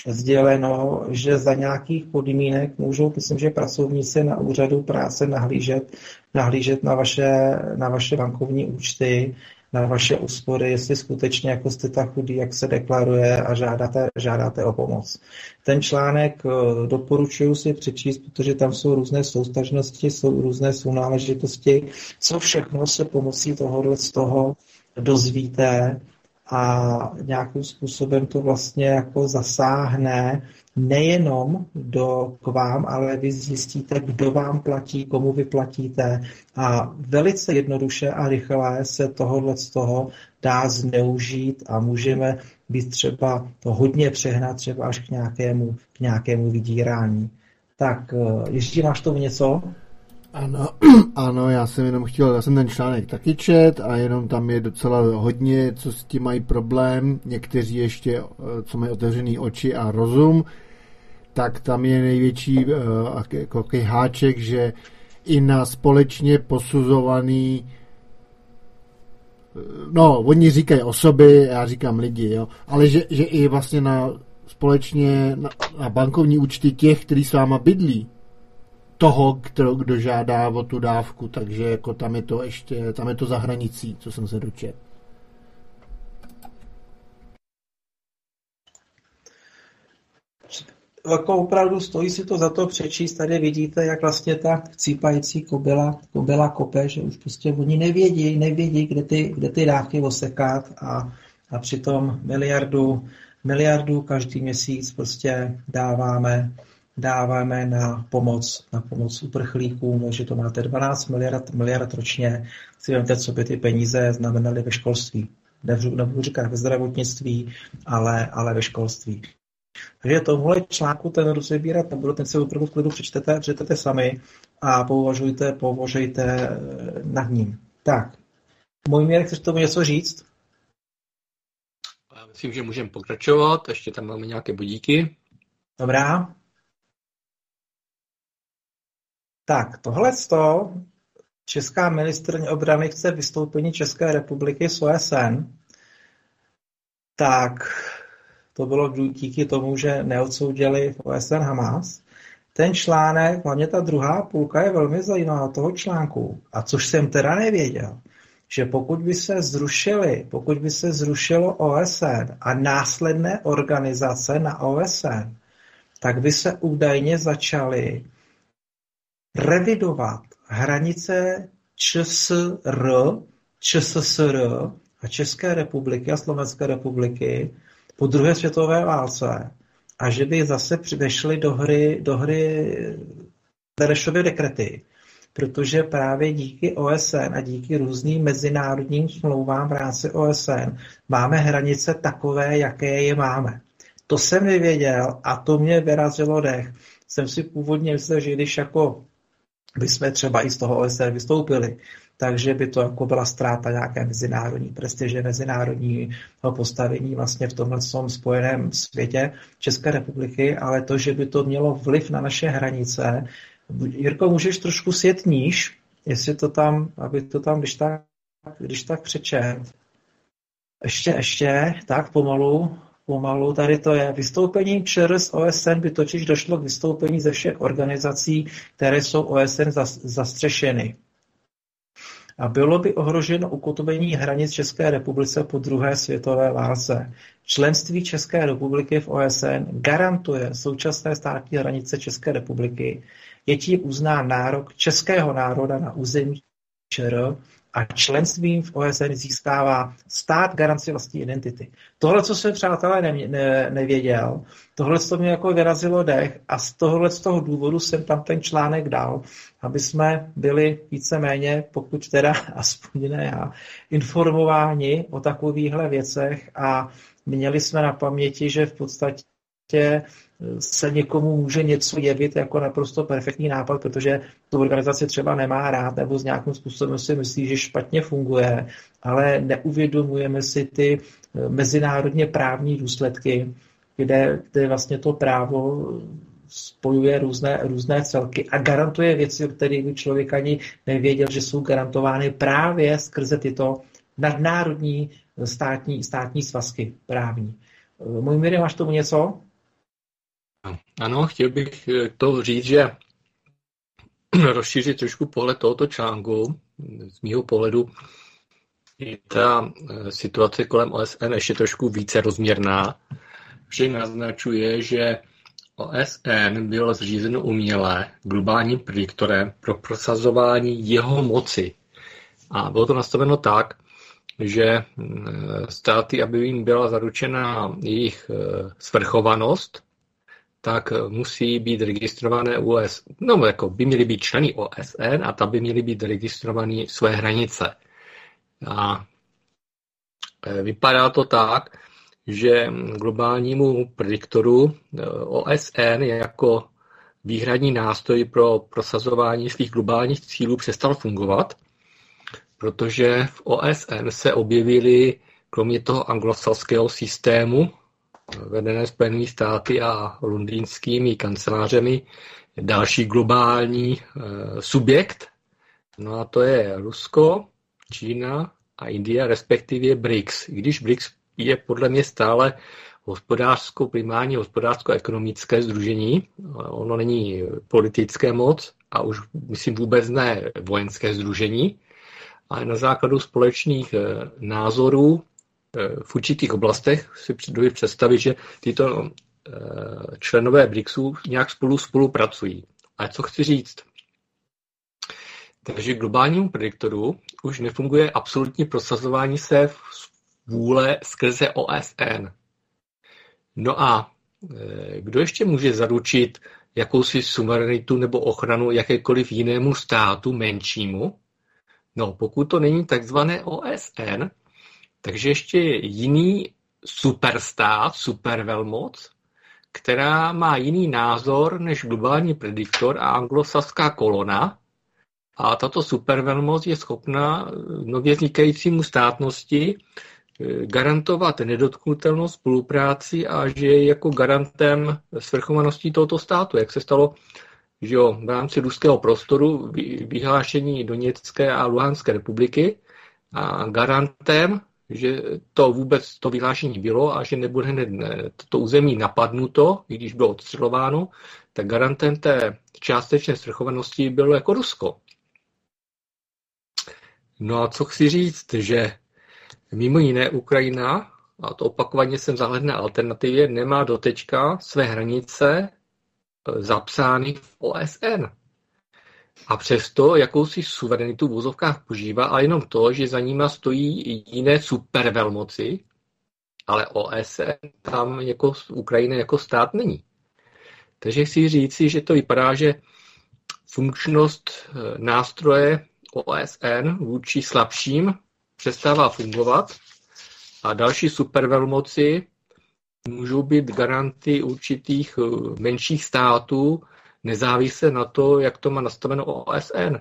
sděleno, že za nějakých podmínek můžou, myslím, že pracovníci na úřadu práce nahlížet, nahlížet na, vaše, na vaše bankovní účty na vaše úspory, jestli skutečně jako jste tak chudý, jak se deklaruje a žádáte, žádáte o pomoc. Ten článek eh, doporučuji si přečíst, protože tam jsou různé soustažnosti, jsou různé sounáležitosti, co všechno se pomocí tohohle z toho dozvíte a nějakým způsobem to vlastně jako zasáhne nejenom do, k vám, ale vy zjistíte, kdo vám platí, komu vy platíte a velice jednoduše a rychle se tohohle z toho dá zneužít a můžeme být třeba to hodně přehnat třeba až k nějakému, k nějakému vydírání. Tak, eh, ještě máš tomu něco? Ano, ano, já jsem jenom chtěl, já jsem ten článek taky čet a jenom tam je docela hodně, co s tím mají problém. Někteří ještě, eh, co mají otevřený oči a rozum, tak tam je největší uh, jako háček, že i na společně posuzovaný no, oni říkají osoby, já říkám lidi, jo, ale že, že i vlastně na společně na, na bankovní účty těch, kteří s váma bydlí, toho, kdo, kdo žádá o tu dávku, takže jako tam je to ještě, tam je to za hranicí, co jsem se dočet. jako opravdu stojí si to za to přečíst. Tady vidíte, jak vlastně ta cípající kobila, kobila kope, že už prostě oni nevědí, nevědí, kde ty, kde ty dávky osekat a, a přitom miliardu, miliardu každý měsíc prostě dáváme, dáváme na pomoc, na pomoc uprchlíkům, že to máte 12 miliard, miliard ročně. Si vemte, co by ty peníze znamenaly ve školství. Nebudu říkat ve zdravotnictví, ale, ale ve školství. Takže tomuhle článku ten rozebírat nebudu, ten si opravdu v klidu přečtete, přečtete sami a považujte, považujte eh, nad ním. Tak, můj měr, chceš tomu něco říct? Já myslím, že můžeme pokračovat, ještě tam máme nějaké bodíky. Dobrá. Tak, tohle to Česká ministrně obrany chce vystoupení České republiky z OSN, tak to bylo díky tomu, že neodsoudili OSN Hamas. Ten článek, hlavně ta druhá půlka je velmi zajímavá toho článku. A což jsem teda nevěděl, že pokud by se zrušili, pokud by se zrušilo OSN a následné organizace na OSN, tak by se údajně začaly revidovat hranice ČSR, ČSSR a České republiky a Slovenské republiky po druhé světové válce a že by zase vešly do hry, do hry Berešovy dekrety, protože právě díky OSN a díky různým mezinárodním smlouvám v rámci OSN máme hranice takové, jaké je máme. To jsem nevěděl a to mě vyrazilo dech. Jsem si původně myslel, že když jako by jsme třeba i z toho OSN vystoupili, takže by to jako byla ztráta nějaké mezinárodní prestiže, mezinárodního postavení vlastně v tomhle spojeném světě České republiky, ale to, že by to mělo vliv na naše hranice. Jirko, můžeš trošku sjet níž, jestli to tam, aby to tam, když tak, když tak přečet. Ještě, ještě, tak pomalu, pomalu, tady to je. Vystoupením ČR OSN by totiž došlo k vystoupení ze všech organizací, které jsou OSN zastřešeny a bylo by ohroženo ukotvení hranic České republice po druhé světové válce. Členství České republiky v OSN garantuje současné státní hranice České republiky, je tím uznán nárok českého národa na území ČR a členstvím v OSN získává stát garanci vlastní identity. Tohle, co jsem přátelé ne, ne, nevěděl, tohle to mě jako vyrazilo dech a z tohohle z toho důvodu jsem tam ten článek dal, aby jsme byli víceméně, pokud teda aspoň ne já, informováni o takovýchhle věcech a měli jsme na paměti, že v podstatě se někomu může něco jevit jako naprosto perfektní nápad, protože tu organizaci třeba nemá rád nebo s nějakým způsobem si myslí, že špatně funguje, ale neuvědomujeme si ty eh, mezinárodně právní důsledky, kde, kde vlastně to právo spojuje různé, různé celky a garantuje věci, o kterých by člověk ani nevěděl, že jsou garantovány právě skrze tyto nadnárodní státní, státní svazky právní. Eh, můj Miri, máš tomu něco? Ano, chtěl bych eh, to říct, že rozšířit trošku pohled tohoto článku. Z mýho pohledu je ta eh, situace kolem OSN ještě trošku více rozměrná, že naznačuje, že OSN bylo zřízeno uměle globálním prediktorem pro prosazování jeho moci. A bylo to nastaveno tak, že eh, státy, aby jim byla zaručena jejich svrchovanost, tak musí být registrované US, no jako by měly být členy OSN a tam by měly být registrované své hranice. A e, vypadá to tak, že globálnímu prediktoru e, OSN jako výhradní nástroj pro prosazování svých globálních cílů přestal fungovat, protože v OSN se objevily kromě toho anglosaského systému vedené Spojenými státy a londýnskými kancelářemi další globální eh, subjekt. No a to je Rusko, Čína a Indie, respektive BRICS. I když BRICS je podle mě stále hospodářskou, primární hospodářsko-ekonomické združení. Ono není politické moc a už myslím vůbec ne vojenské združení, ale na základu společných eh, názorů v určitých oblastech si dovedu představit, že tyto eh, členové BRICSu nějak spolu spolupracují. A co chci říct? Takže globálnímu prediktoru už nefunguje absolutní prosazování se v vůle skrze OSN. No a eh, kdo ještě může zaručit jakousi suverenitu nebo ochranu jakékoliv jinému státu menšímu? No, pokud to není takzvané OSN, takže ještě jiný superstát, supervelmoc, která má jiný názor než globální prediktor a anglosaská kolona. A tato supervelmoc je schopna nově vznikajícímu státnosti eh, garantovat nedotknutelnost spolupráci a že je jako garantem svrchovanosti tohoto státu, jak se stalo že jo, v rámci ruského prostoru vyhlášení Doněcké a Luhanské republiky a garantem že to vůbec to vyhlášení bylo a že nebude hned to území napadnuto, i když bylo odstřelováno, tak garantem té částečné svrchovanosti bylo jako Rusko. No a co chci říct, že mimo jiné Ukrajina, a to opakovaně jsem zahledne alternativě, nemá dotečka své hranice e, zapsány v OSN. A přesto jakousi suverenitu v vozovkách požívá, a jenom to, že za nima stojí jiné supervelmoci, ale OSN tam jako Ukrajina jako stát není. Takže chci říci, že to vypadá, že funkčnost eh, nástroje OSN vůči slabším přestává fungovat a další supervelmoci můžou být garanty určitých eh, menších států, nezávisle na to, jak to má nastaveno OSN.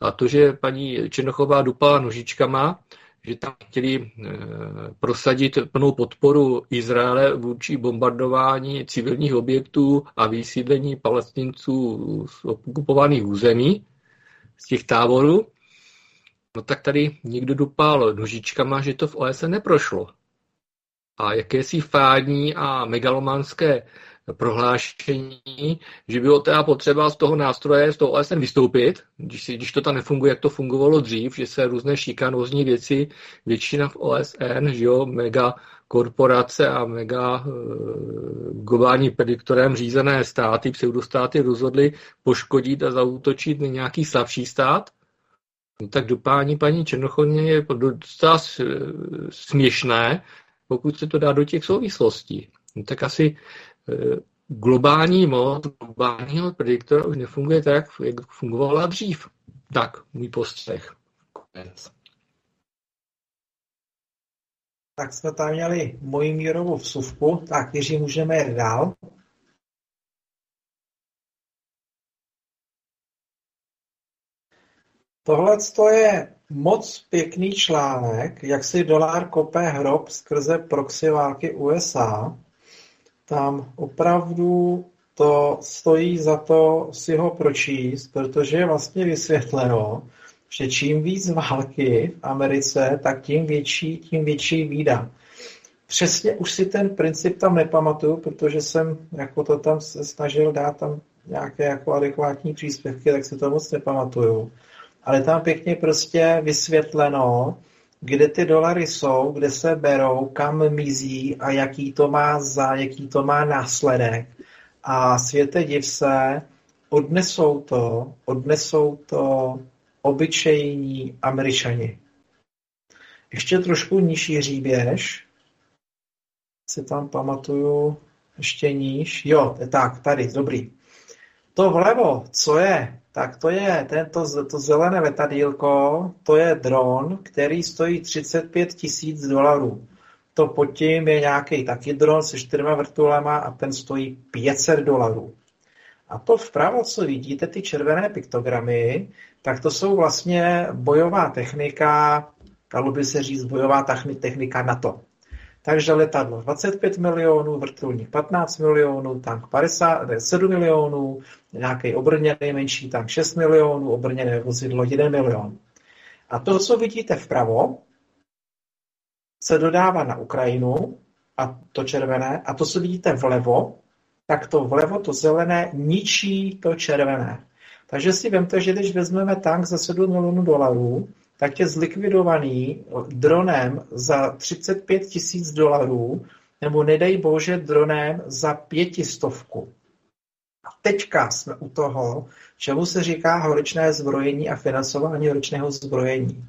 A to, že paní Černochová dupala nožičkama, že tam chtěli eh, prosadit plnou podporu Izraele vůči bombardování civilních objektů a vysídlení palestinců z okupovaných území, z těch táborů, no tak tady někdo dupal nožičkama, že to v OSN neprošlo. A jakési fádní a megalomanské prohlášení, že bylo teda potřeba z toho nástroje, z toho OSN vystoupit, když, si, když to tam nefunguje, jak to fungovalo dřív, že se různé šikanózní věci, většina v OSN, že jo, mega korporace a mega e, globální prediktorem řízené státy, pseudostáty rozhodly poškodit a zautočit na nějaký slabší stát, no tak dopání paní Černochovně je docela směšné, pokud se to dá do těch souvislostí. No tak asi Eh, globální moc globálního prediktora už nefunguje tak, jak fungovala dřív. Tak, můj postřeh. Tak jsme tam měli moji mírovou vsuvku. Tak, Jiří, můžeme jít dál. Tohle je moc pěkný článek, jak si dolar kope hrob skrze proxy války USA tam opravdu to stojí za to si ho pročíst, protože je vlastně vysvětleno, že čím víc války v Americe, tak tím větší, tím větší výda. Přesně už si ten princip tam nepamatuju, protože jsem jako to tam se snažil dát tam nějaké jako adekvátní příspěvky, tak si to moc nepamatuju. Ale tam pěkně prostě vysvětleno, kde ty dolary jsou, kde se berou, kam mizí a jaký to má za, jaký to má následek. A světe div se, odnesou to, odnesou to obyčejní američani. Ještě trošku nižší hříběž, si tam pamatuju, ještě níž. Jo, tak, tady, dobrý. To vlevo, co je tak to je tento, to zelené letadílko, to je dron, který stojí 35 tisíc dolarů. To pod tím je nějaký taky dron se čtyřma vrtulema a ten stojí 500 dolarů. A to vpravo, co vidíte, ty červené piktogramy, tak to jsou vlastně bojová technika, dalo by se říct bojová technika NATO. Takže letadlo 25 milionů, vrtulník 15 milionů, tank 50, 7 milionů, nějaký obrněný menší tank 6 milionů, obrněné vozidlo 1 milion. A to, co vidíte vpravo, se dodává na Ukrajinu, a to červené, a to, co vidíte vlevo, tak to vlevo, to zelené, ničí to červené. Takže si vemte, že když vezmeme tank za 7 milionů dolarů, tak je zlikvidovaný dronem za 35 tisíc dolarů, nebo nedej bože dronem za pětistovku. A teďka jsme u toho, čemu se říká horečné zbrojení a financování horečného zbrojení.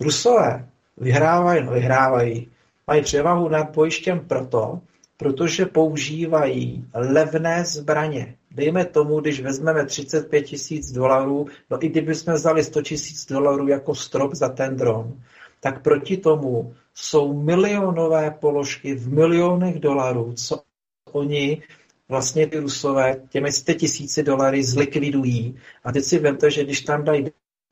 Rusové vyhrávají, no vyhrávají, mají převahu nad bojištěm proto, protože používají levné zbraně. Dejme tomu, když vezmeme 35 tisíc dolarů, no i kdybychom vzali 100 tisíc dolarů jako strop za ten dron, tak proti tomu jsou milionové položky v milionech dolarů, co oni vlastně ty Rusové těmi 100 tisíci dolary zlikvidují. A teď si vemte, že když tam dají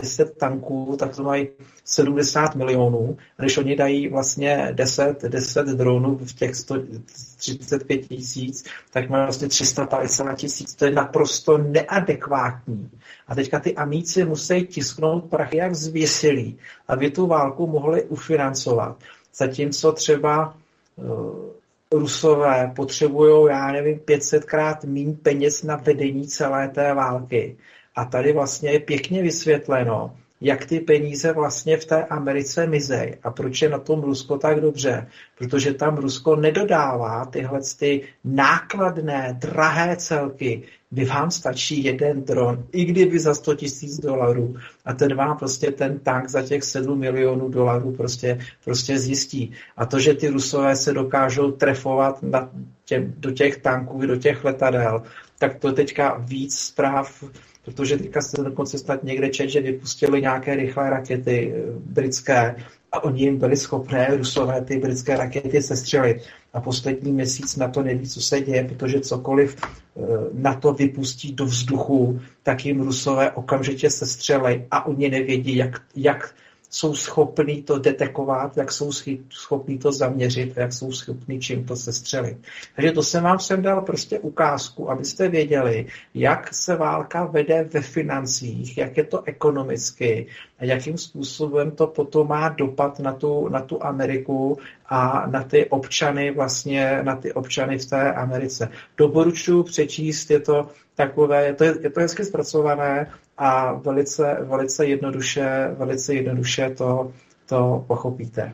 10 tanků, tak to mají 70 milionů. A když oni dají vlastně 10, 10 dronů v těch 135 tisíc, tak mají vlastně 350 tisíc. To je naprosto neadekvátní. A teďka ty amíci musí tisknout prachy jak zvěsilí, aby tu válku mohli ufinancovat. Zatímco třeba uh, Rusové potřebují, já nevím, 500krát méně peněz na vedení celé té války. A tady vlastně je pěkně vysvětleno, jak ty peníze vlastně v té Americe mizej a proč je na tom Rusko tak dobře. Protože tam Rusko nedodává tyhle ty nákladné, drahé celky, kdy vám stačí jeden dron, i kdyby za 100 tisíc dolarů a ten vám prostě ten tank za těch 7 milionů dolarů prostě, prostě zjistí. A to, že ty Rusové se dokážou trefovat na těm, do těch tanků, do těch letadel, tak to teďka víc zpráv protože teďka se dokonce snad někde čet, že vypustili nějaké rychlé rakety eh, britské a oni jim byli schopné, rusové, ty britské rakety sestřelit. A poslední měsíc na to neví, co se děje, protože cokoliv eh, na to vypustí do vzduchu, tak jim rusové okamžitě sestřelej a oni nevědí, jak, jak jsou schopní to detekovat, jak jsou schopní to zaměřit jak jsou schopní čím to sestřelit. Takže to jsem vám sem dal prostě ukázku, abyste věděli, jak se válka vede ve financích, jak je to ekonomicky a jakým způsobem to potom má dopad na tu, na tu Ameriku a na ty občany vlastně, na ty občany v té Americe. Doporučuji přečíst, je to takové, je to, je to hezky zpracované, a velice, velice jednoduše, velice jednoduše to, to pochopíte.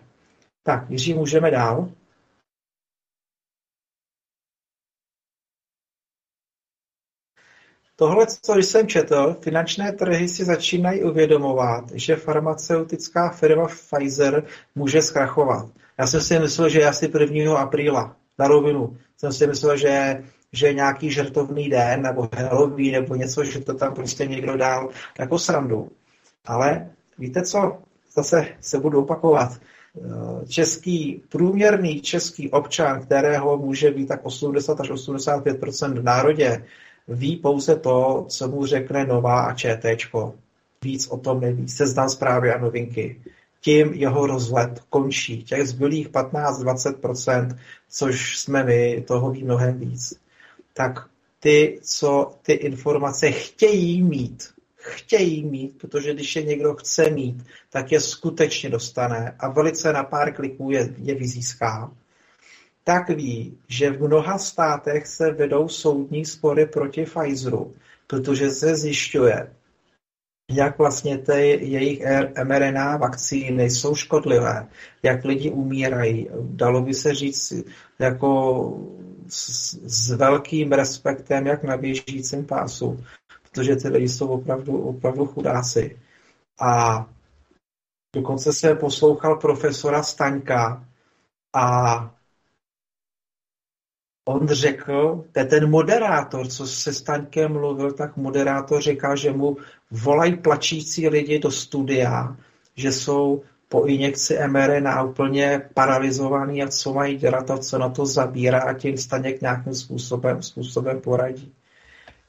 Tak, Jiří, můžeme dál. Tohle, co jsem četl, finančné trhy si začínají uvědomovat, že farmaceutická firma Pfizer může zkrachovat. Já jsem si myslel, že asi 1. apríla, na rovinu. Jsem si myslel, že že nějaký žertovný den nebo Halloween nebo něco, že to tam prostě někdo dál jako srandu. Ale víte co? Zase se budu opakovat. Český, průměrný český občan, kterého může být tak 80 až 85 v národě, ví pouze to, co mu řekne Nová a ČT. Víc o tom neví. Seznam zprávy a novinky. Tím jeho rozhled končí. Těch zbylých 15-20%, což jsme my, toho ví mnohem víc tak ty, co ty informace chtějí mít, chtějí mít, protože když je někdo chce mít, tak je skutečně dostane a velice na pár kliků je, je vyzíská, tak ví, že v mnoha státech se vedou soudní spory proti Pfizeru, protože se zjišťuje, jak vlastně ty jejich mRNA vakcíny jsou škodlivé, jak lidi umírají. Dalo by se říct jako s, s velkým respektem, jak na běžícím pásu, protože ty lidi jsou opravdu, opravdu chudáci. A dokonce se poslouchal profesora Staňka a on řekl, to je ten moderátor, co se Staňkem mluvil, tak moderátor říká, že mu volají plačící lidi do studia, že jsou po injekci mRNA úplně paralizovaný a co mají dělat a co na to zabírá a tím Staněk nějakým způsobem, způsobem poradí.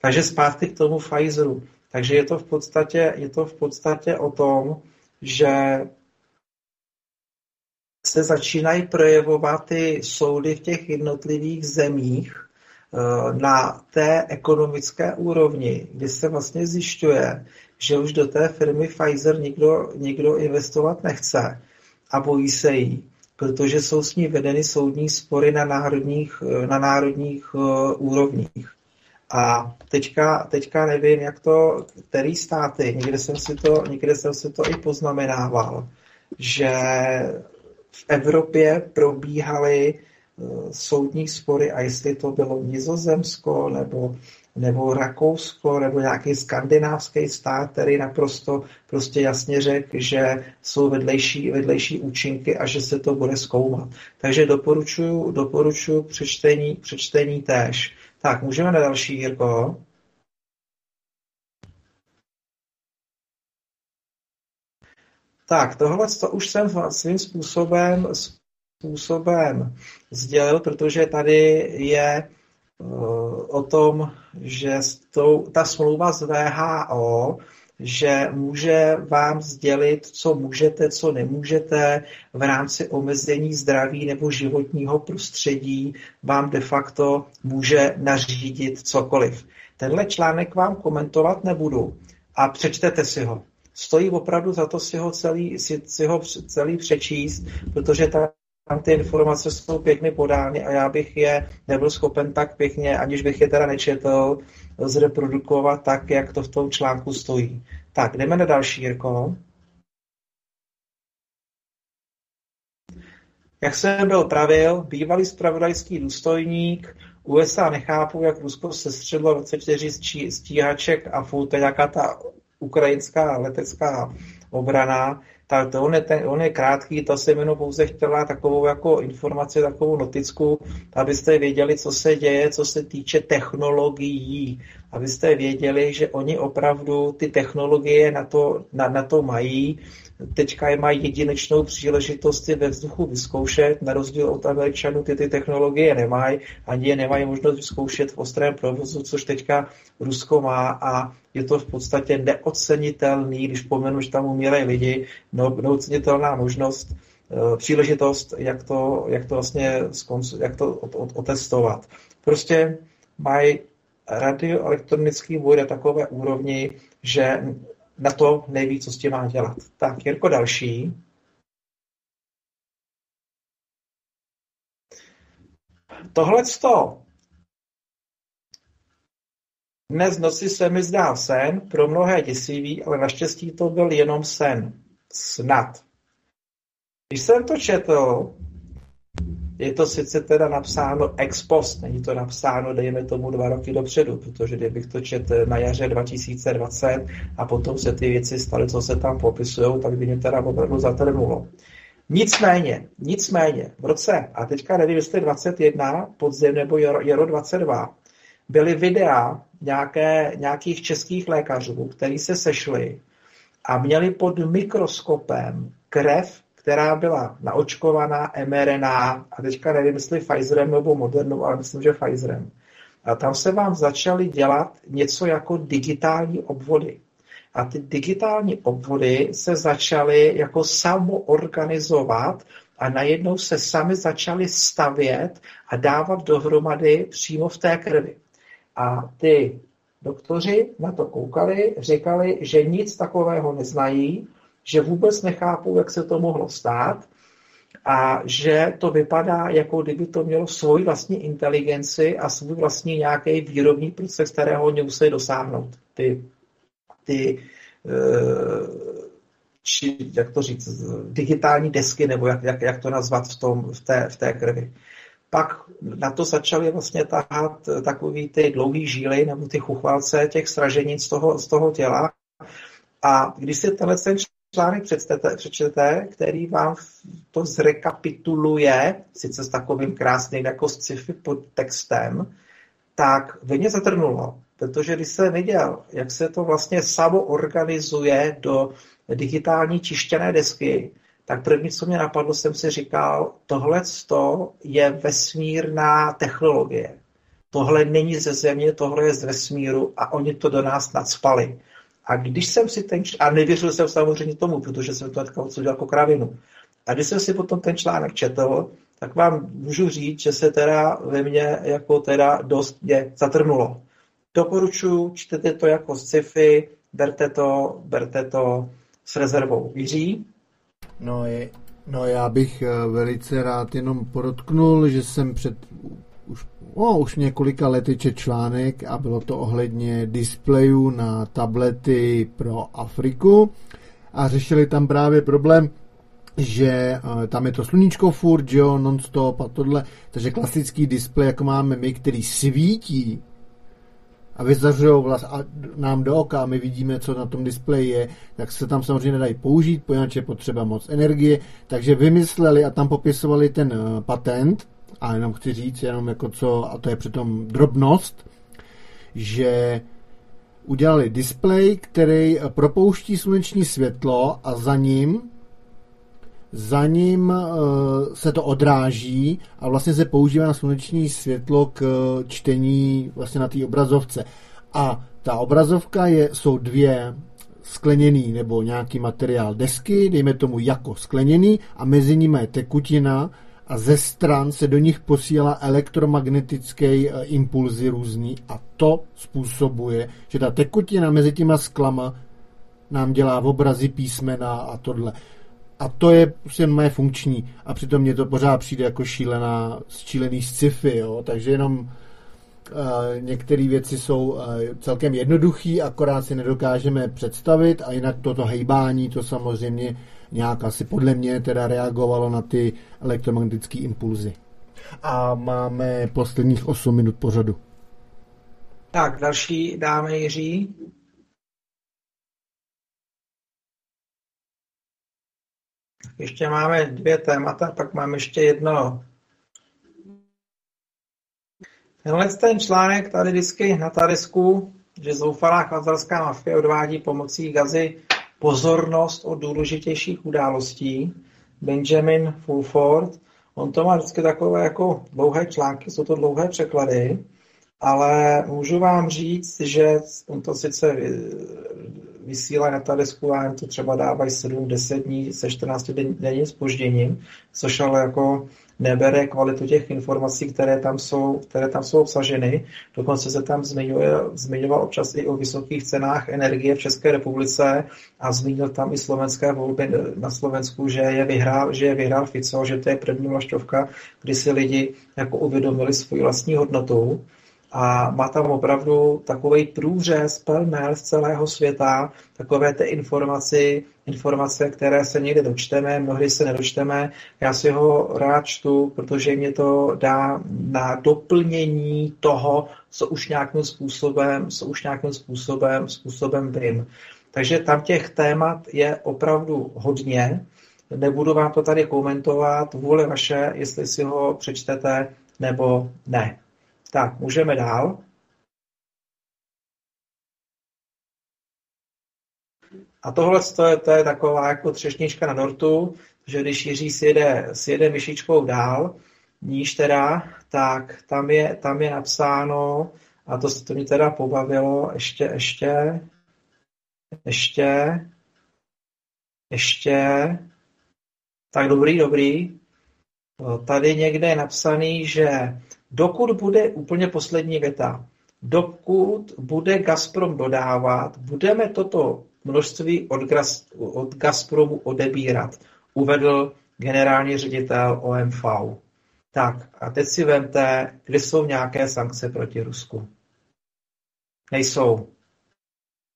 Takže zpátky k tomu Pfizeru. Takže je to v podstatě, je to v podstatě o tom, že se začínají projevovat ty soudy v těch jednotlivých zemích eh, na té ekonomické úrovni, kdy se vlastně zjišťuje, že už do té firmy Pfizer nikdo, nikdo investovat nechce a bojí se jí, protože jsou s ní vedeny soudní spory na národních, na národních uh, úrovních. A teďka, teďka nevím, jak to, který státy, někde jsem si to, někde jsem si to i poznamenával, že v Evropě probíhaly uh, soudní spory a jestli to bylo Nizozemsko nebo nebo Rakousko, nebo nějaký skandinávský stát, který naprosto prostě jasně řekl, že jsou vedlejší, vedlejší účinky a že se to bude zkoumat. Takže doporučuji, doporučuji přečtení, přečtení též. Tak, můžeme na další, Jirko. Tak, tohle to už jsem svým způsobem, způsobem sdělil, protože tady je o tom, že ta smlouva z VHO, že může vám sdělit, co můžete, co nemůžete v rámci omezení zdraví nebo životního prostředí, vám de facto může nařídit cokoliv. Tenhle článek vám komentovat nebudu a přečtete si ho stojí opravdu za to si ho celý, si, si ho celý přečíst, protože ta tam ty informace jsou pěkně podány a já bych je nebyl schopen tak pěkně, aniž bych je teda nečetl, zreprodukovat tak, jak to v tom článku stojí. Tak, jdeme na další, Jirko. Jak jsem byl pravil, bývalý spravodajský důstojník USA nechápu, jak Rusko se střelilo 24 stíhaček a furt to nějaká ta ukrajinská letecká obrana, tak to on je, ten, on je krátký, to jsem jenom pouze chtěla takovou jako informaci, takovou noticku, abyste věděli, co se děje, co se týče technologií, abyste věděli, že oni opravdu ty technologie na to, na, na to mají, teďka je mají jedinečnou příležitost ve vzduchu vyzkoušet, na rozdíl od Američanů ty, ty technologie nemají, ani je nemají možnost vyzkoušet v ostrém provozu, což teďka Rusko má. A je to v podstatě neocenitelný, když pomenu, že tam umírají lidi, no, neocenitelná možnost, eh, příležitost, jak to, jak to vlastně jak to otestovat. Prostě mají radioelektronický boj na takové úrovni, že na to neví, co s tím má dělat. Tak, Jirko, další. Tohle dnes noci se mi zdá sen, pro mnohé děsivý, ale naštěstí to byl jenom sen. Snad. Když jsem to četl, je to sice teda napsáno ex post, není to napsáno, dejme tomu, dva roky dopředu, protože kdybych to četl na jaře 2020 a potom se ty věci staly, co se tam popisují, tak by mě teda opravdu zatrnulo. Nicméně, nicméně, v roce, a teďka nevím, jestli 21, podzim nebo jaro 22, byly videa nějaké, nějakých českých lékařů, kteří se sešli a měli pod mikroskopem krev která byla naočkovaná mRNA, a teďka nevím, jestli Pfizerem nebo Modernou, ale myslím, že Pfizerem. A tam se vám začaly dělat něco jako digitální obvody. A ty digitální obvody se začaly jako samoorganizovat a najednou se sami začaly stavět a dávat dohromady přímo v té krvi. A ty doktoři na to koukali, říkali, že nic takového neznají, že vůbec nechápou, jak se to mohlo stát a že to vypadá, jako kdyby to mělo svoji vlastní inteligenci a svůj vlastní nějaký výrobní proces, kterého oni musí dosáhnout. Ty, ty eh, či, jak to říct, digitální desky, nebo jak, jak, jak to nazvat v, tom, v, té, v té krvi. Pak na to začaly vlastně tahat takový ty dlouhý žíly nebo ty chuchvalce těch sraženic z toho, z toho těla. A když si tenhle ten článek přečtete, přečtete, který vám to zrekapituluje, sice s takovým krásným jako sci-fi podtextem, tak by mě zatrnulo, protože když jsem viděl, jak se to vlastně samo organizuje do digitální čištěné desky, tak první, co mě napadlo, jsem si říkal, tohle je vesmírná technologie. Tohle není ze země, tohle je z vesmíru a oni to do nás nadspali. A když jsem si ten a nevěřil jsem samozřejmě tomu, protože jsem to teďka odsudil jako kravinu. A když jsem si potom ten článek četl, tak vám můžu říct, že se teda ve mně jako teda dost mě zatrnulo. Doporučuji, čtete to jako sci-fi, berte to, berte to s rezervou. Jiří? No, je, no já bych eh, velice rád jenom podotknul, že jsem před už, no, už několika lety čet článek a bylo to ohledně displejů na tablety pro Afriku. A řešili tam právě problém, že uh, tam je to sluníčko furt, že jo, non-stop a tohle, takže klasický displej, jako máme my, který svítí a vyzařují vlast a nám do oka a my vidíme, co na tom displeji je, tak se tam samozřejmě nedají použít, poněvadž je potřeba moc energie, takže vymysleli a tam popisovali ten uh, patent, a jenom chci říct, jenom jako co, a to je přitom drobnost, že udělali displej, který propouští sluneční světlo a za ním za ním uh, se to odráží a vlastně se používá na sluneční světlo k čtení vlastně na té obrazovce. A ta obrazovka je, jsou dvě skleněný nebo nějaký materiál desky, dejme tomu jako skleněný a mezi nimi je tekutina, a ze stran se do nich posílá elektromagnetický eh, impulzy různý a to způsobuje, že ta tekutina mezi těma sklama nám dělá v obrazy písmena a tohle. A to je prostě moje funkční. A přitom mě to pořád přijde jako šílená, šílený sci-fi, jo? takže jenom uh, některé věci jsou uh, celkem jednoduché, akorát si nedokážeme představit a jinak toto hejbání, to samozřejmě nějak asi podle mě teda reagovalo na ty elektromagnetické impulzy. A máme posledních 8 minut pořadu. Tak, další dáme Jiří. Ještě máme dvě témata, pak máme ještě jedno. Tenhle ten článek tady vždycky na Tarisku, že zoufalá chvazalská mafie odvádí pomocí gazy pozornost od důležitějších událostí. Benjamin Fulford, on to má vždycky takové jako dlouhé články, jsou to dlouhé překlady, ale můžu vám říct, že on to sice vysílá na Tarisku a to třeba dávají 7-10 dní se 14 denním spožděním, což ale jako nebere kvalitu těch informací, které tam jsou, které tam jsou obsaženy. Dokonce se tam zmiňuje, zmiňoval občas i o vysokých cenách energie v České republice a zmínil tam i slovenské volby na Slovensku, že je vyhrál, že je vyhrál Fico, že to je první vlaštovka, kdy si lidi jako uvědomili svoji vlastní hodnotu a má tam opravdu takový průřez plné z celého světa, takové ty informaci, informace, které se někde dočteme, mnohdy se nedočteme. Já si ho rád čtu, protože mě to dá na doplnění toho, co už nějakým způsobem, co už nějakým způsobem, způsobem vím. Takže tam těch témat je opravdu hodně. Nebudu vám to tady komentovat, vůle vaše, jestli si ho přečtete nebo ne. Tak, můžeme dál. A tohle to je, to je taková jako třešnička na dortu, že když Jiří sjede, sjede myšičkou dál, níž teda, tak tam je, tam je napsáno, a to, to mě teda pobavilo, ještě, ještě, ještě, ještě, tak dobrý, dobrý. Tady někde je napsaný, že Dokud bude úplně poslední věta, dokud bude Gazprom dodávat, budeme toto množství od, Gas, od Gazpromu odebírat, uvedl generální ředitel OMV. Tak a teď si vemte, kde jsou nějaké sankce proti Rusku. Nejsou.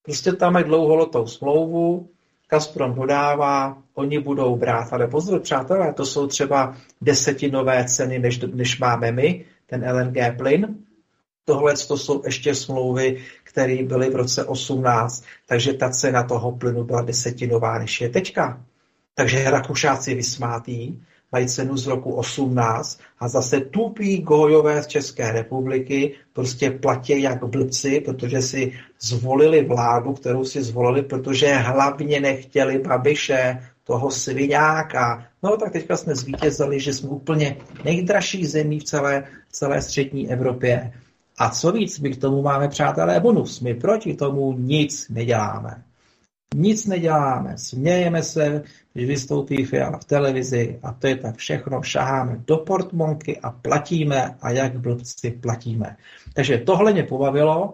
Prostě tam mají dlouholotou smlouvu, Gazprom dodává, oni budou brát, ale pozor, přátelé, to jsou třeba desetinové ceny, než, než máme my, ten LNG plyn. Tohle to jsou ještě smlouvy, které byly v roce 18, takže ta cena toho plynu byla desetinová, než je teďka. Takže Rakušáci vysmátí, mají cenu z roku 18 a zase tupí gojové z České republiky prostě platí jak blbci, protože si zvolili vládu, kterou si zvolili, protože hlavně nechtěli Babiše, toho sviňáka. No tak teďka jsme zvítězili, že jsme úplně nejdražší zemí v celé, v celé střední Evropě. A co víc, my k tomu máme, přátelé, bonus. My proti tomu nic neděláme. Nic neděláme, smějeme se, když vystoupí Fiala v televizi a to je tak všechno, šaháme do portmonky a platíme a jak blbci platíme. Takže tohle mě pobavilo,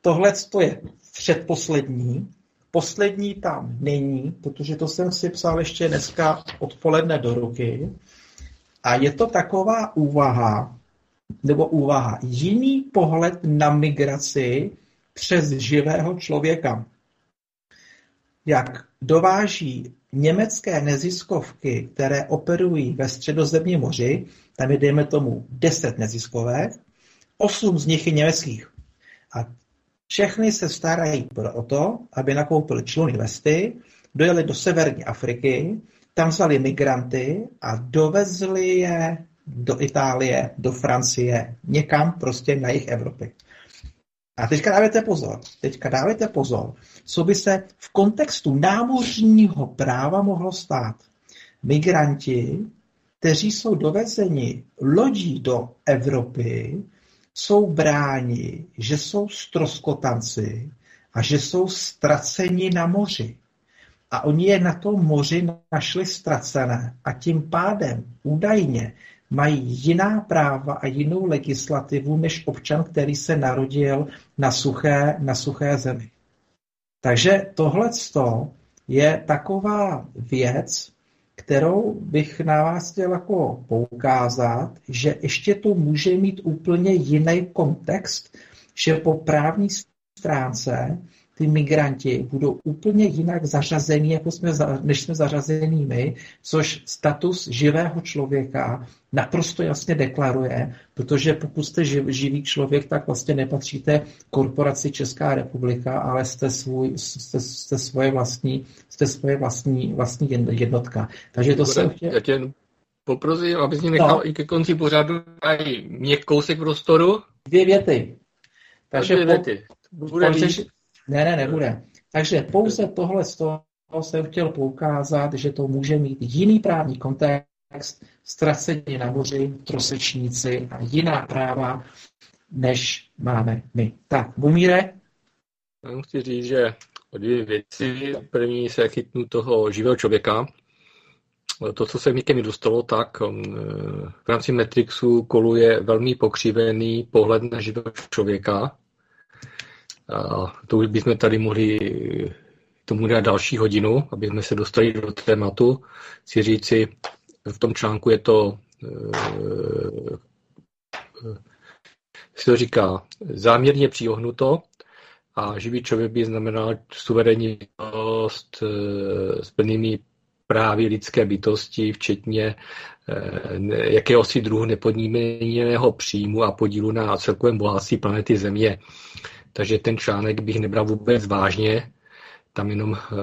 tohle to je předposlední, Poslední tam není, protože to jsem si psal ještě dneska odpoledne do ruky. A je to taková úvaha, nebo úvaha, jiný pohled na migraci přes živého člověka. Jak dováží německé neziskovky, které operují ve středozemním moři, tam je, dejme tomu, 10 neziskovek, 8 z nich je německých. A všechny se starají o to, aby nakoupili čluny vesty, dojeli do severní Afriky, tam vzali migranty a dovezli je do Itálie, do Francie, někam prostě na jich Evropy. A teďka dávajte pozor, teďka dávajte pozor, co by se v kontextu námořního práva mohlo stát. Migranti, kteří jsou dovezeni lodí do Evropy, jsou bráni, že jsou stroskotanci a že jsou ztraceni na moři. A oni je na tom moři našli ztracené a tím pádem údajně mají jiná práva a jinou legislativu než občan, který se narodil na suché, na suché zemi. Takže tohle je taková věc, kterou bych na vás chtěl jako poukázat, že ještě to může mít úplně jiný kontext, že po právní stránce ty migranti budou úplně jinak zařazení, jako jsme, než jsme zařazení my, což status živého člověka naprosto jasně deklaruje, protože pokud jste živ, živý člověk, tak vlastně nepatříte korporaci Česká republika, ale jste, svůj, jste, jste svoje vlastní, jste svoje vlastní, vlastní jednotka. Takže to se... Já tě poprosím, abys mě nechal no. i ke konci pořadu i mě kousek prostoru. Dvě věty. Takže dvě věty. Bude pouze, ne, ne, nebude. Takže pouze tohle z toho jsem chtěl poukázat, že to může mít jiný právní kontext, ztracení na moři, trosečníci a jiná práva, než máme my. Tak, Bumíre? Já chci říct, že o dvě věci. První se chytnu toho živého člověka. To, co se ke mi dostalo, tak um, v rámci Matrixu koluje velmi pokřivený pohled na živého člověka, to už bychom tady mohli tomu dát další hodinu, aby jsme se dostali do tématu. Chci říci, v tom článku je to, e, se to říká, záměrně přiohnuto a živý člověk by znamenal suverénnost e, s plnými právy lidské bytosti, včetně jakéhosi druhu nepodmíněného příjmu a podílu na celkovém bohatství planety Země. Takže ten článek bych nebral vůbec vážně. Tam jenom eh,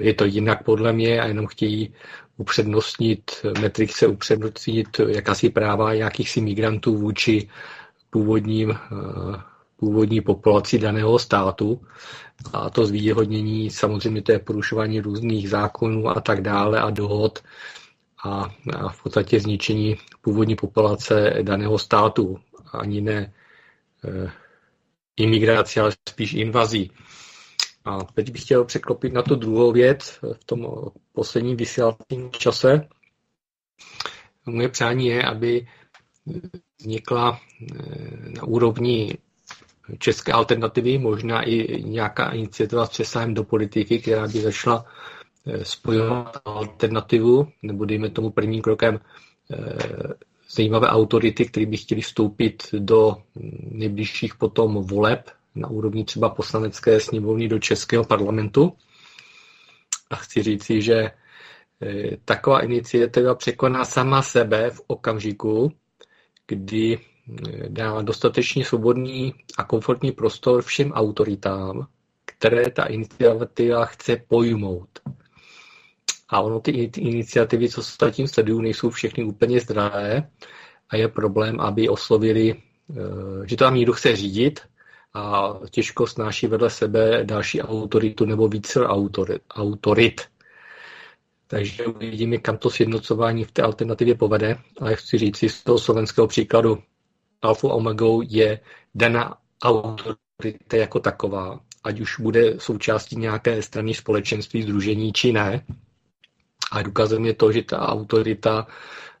je to jinak podle mě a jenom chtějí upřednostnit, Metrix upřednostnit jakási práva jakýchsi migrantů vůči původním, eh, původní populaci daného státu. A to zvýhodnění samozřejmě to je porušování různých zákonů a tak dále a dohod a, a v podstatě zničení původní populace daného státu. Ani ne eh, imigrací, ale spíš invazí. A teď bych chtěl překlopit na tu druhou věc v tom posledním vysílacím čase. Moje přání je, aby vznikla eh, na úrovni české alternativy, možná i nějaká iniciativa s přesahem do politiky, která by začala eh, spojovat alternativu, nebo dejme tomu prvním krokem eh, zajímavé autority, které by chtěli vstoupit do nejbližších potom voleb na úrovni třeba poslanecké sněmovny do Českého parlamentu. A chci říci, že e, taková iniciativa překoná sama sebe v okamžiku, kdy e, dá dostatečně svobodný a komfortní prostor všem autoritám, které ta iniciativa chce pojmout. A ono ty iniciativy, co se zatím sledují, nejsou všechny úplně zdravé a je problém, aby oslovili, eh, že tam někdo chce řídit a těžko snáší vedle sebe další autoritu nebo více autorit. Takže uvidíme, kam to sjednocování v té alternativě povede. Ale chci říct si z toho slovenského příkladu, alfa omegou je daná autorita jako taková, ať už bude součástí nějaké strany společenství, združení či ne, a důkazem je to, že ta autorita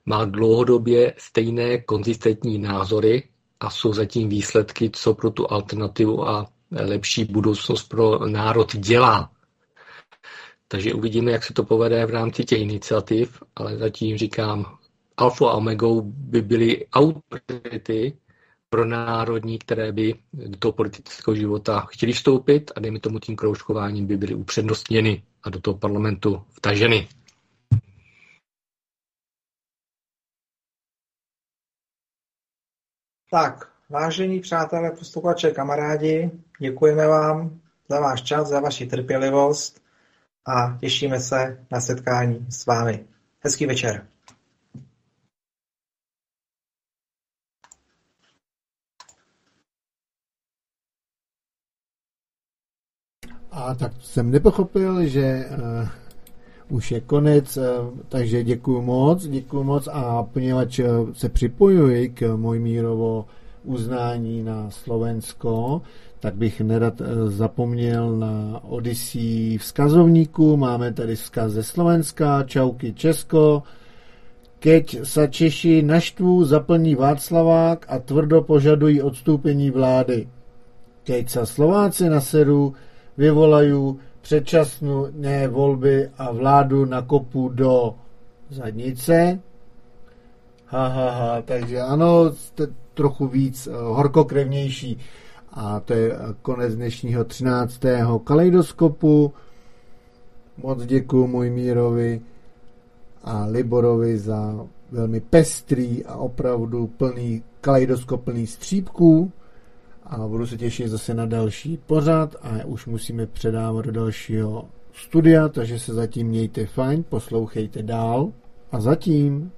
má dlouhodobě stejné konzistentní názory a jsou zatím výsledky, co pro tu alternativu a lepší budoucnost pro národ dělá. Takže uvidíme, jak se to povede v rámci těch iniciativ, ale zatím říkám, alfa a omegou by byly autority pro národní, které by do toho politického života chtěli vstoupit a dejme tomu tím kroužkováním by byly upřednostněny a do toho parlamentu vtaženy. Tak, vážení přátelé, posluchače, kamarádi, děkujeme vám za váš čas, za vaši trpělivost a těšíme se na setkání s vámi. Hezký večer. A tak jsem nepochopil, že uh, už je konec, uh, takže děkuji moc, děkuji moc a poněvadž uh, se připojuji k Mojmírovo uznání na Slovensko, tak bych nerad zapomněl na Odisí vzkazovníku. Máme tady vzkaz ze Slovenska, čauky Česko, Keď sa Češi naštvu, zaplní Václavák a tvrdo požadují odstoupení vlády. Keď sa Slováci naseru, vyvolají předčasné volby a vládu nakopu do zadnice. Ha, ha, ha, takže ano, jste trochu víc uh, horkokrevnější. A to je konec dnešního 13. kaleidoskopu. Moc děkuji můj Mírovi a Liborovi za velmi pestrý a opravdu plný kaleidoskop plný střípků a budu se těšit zase na další pořad a už musíme předávat do dalšího studia, takže se zatím mějte fajn, poslouchejte dál. A zatím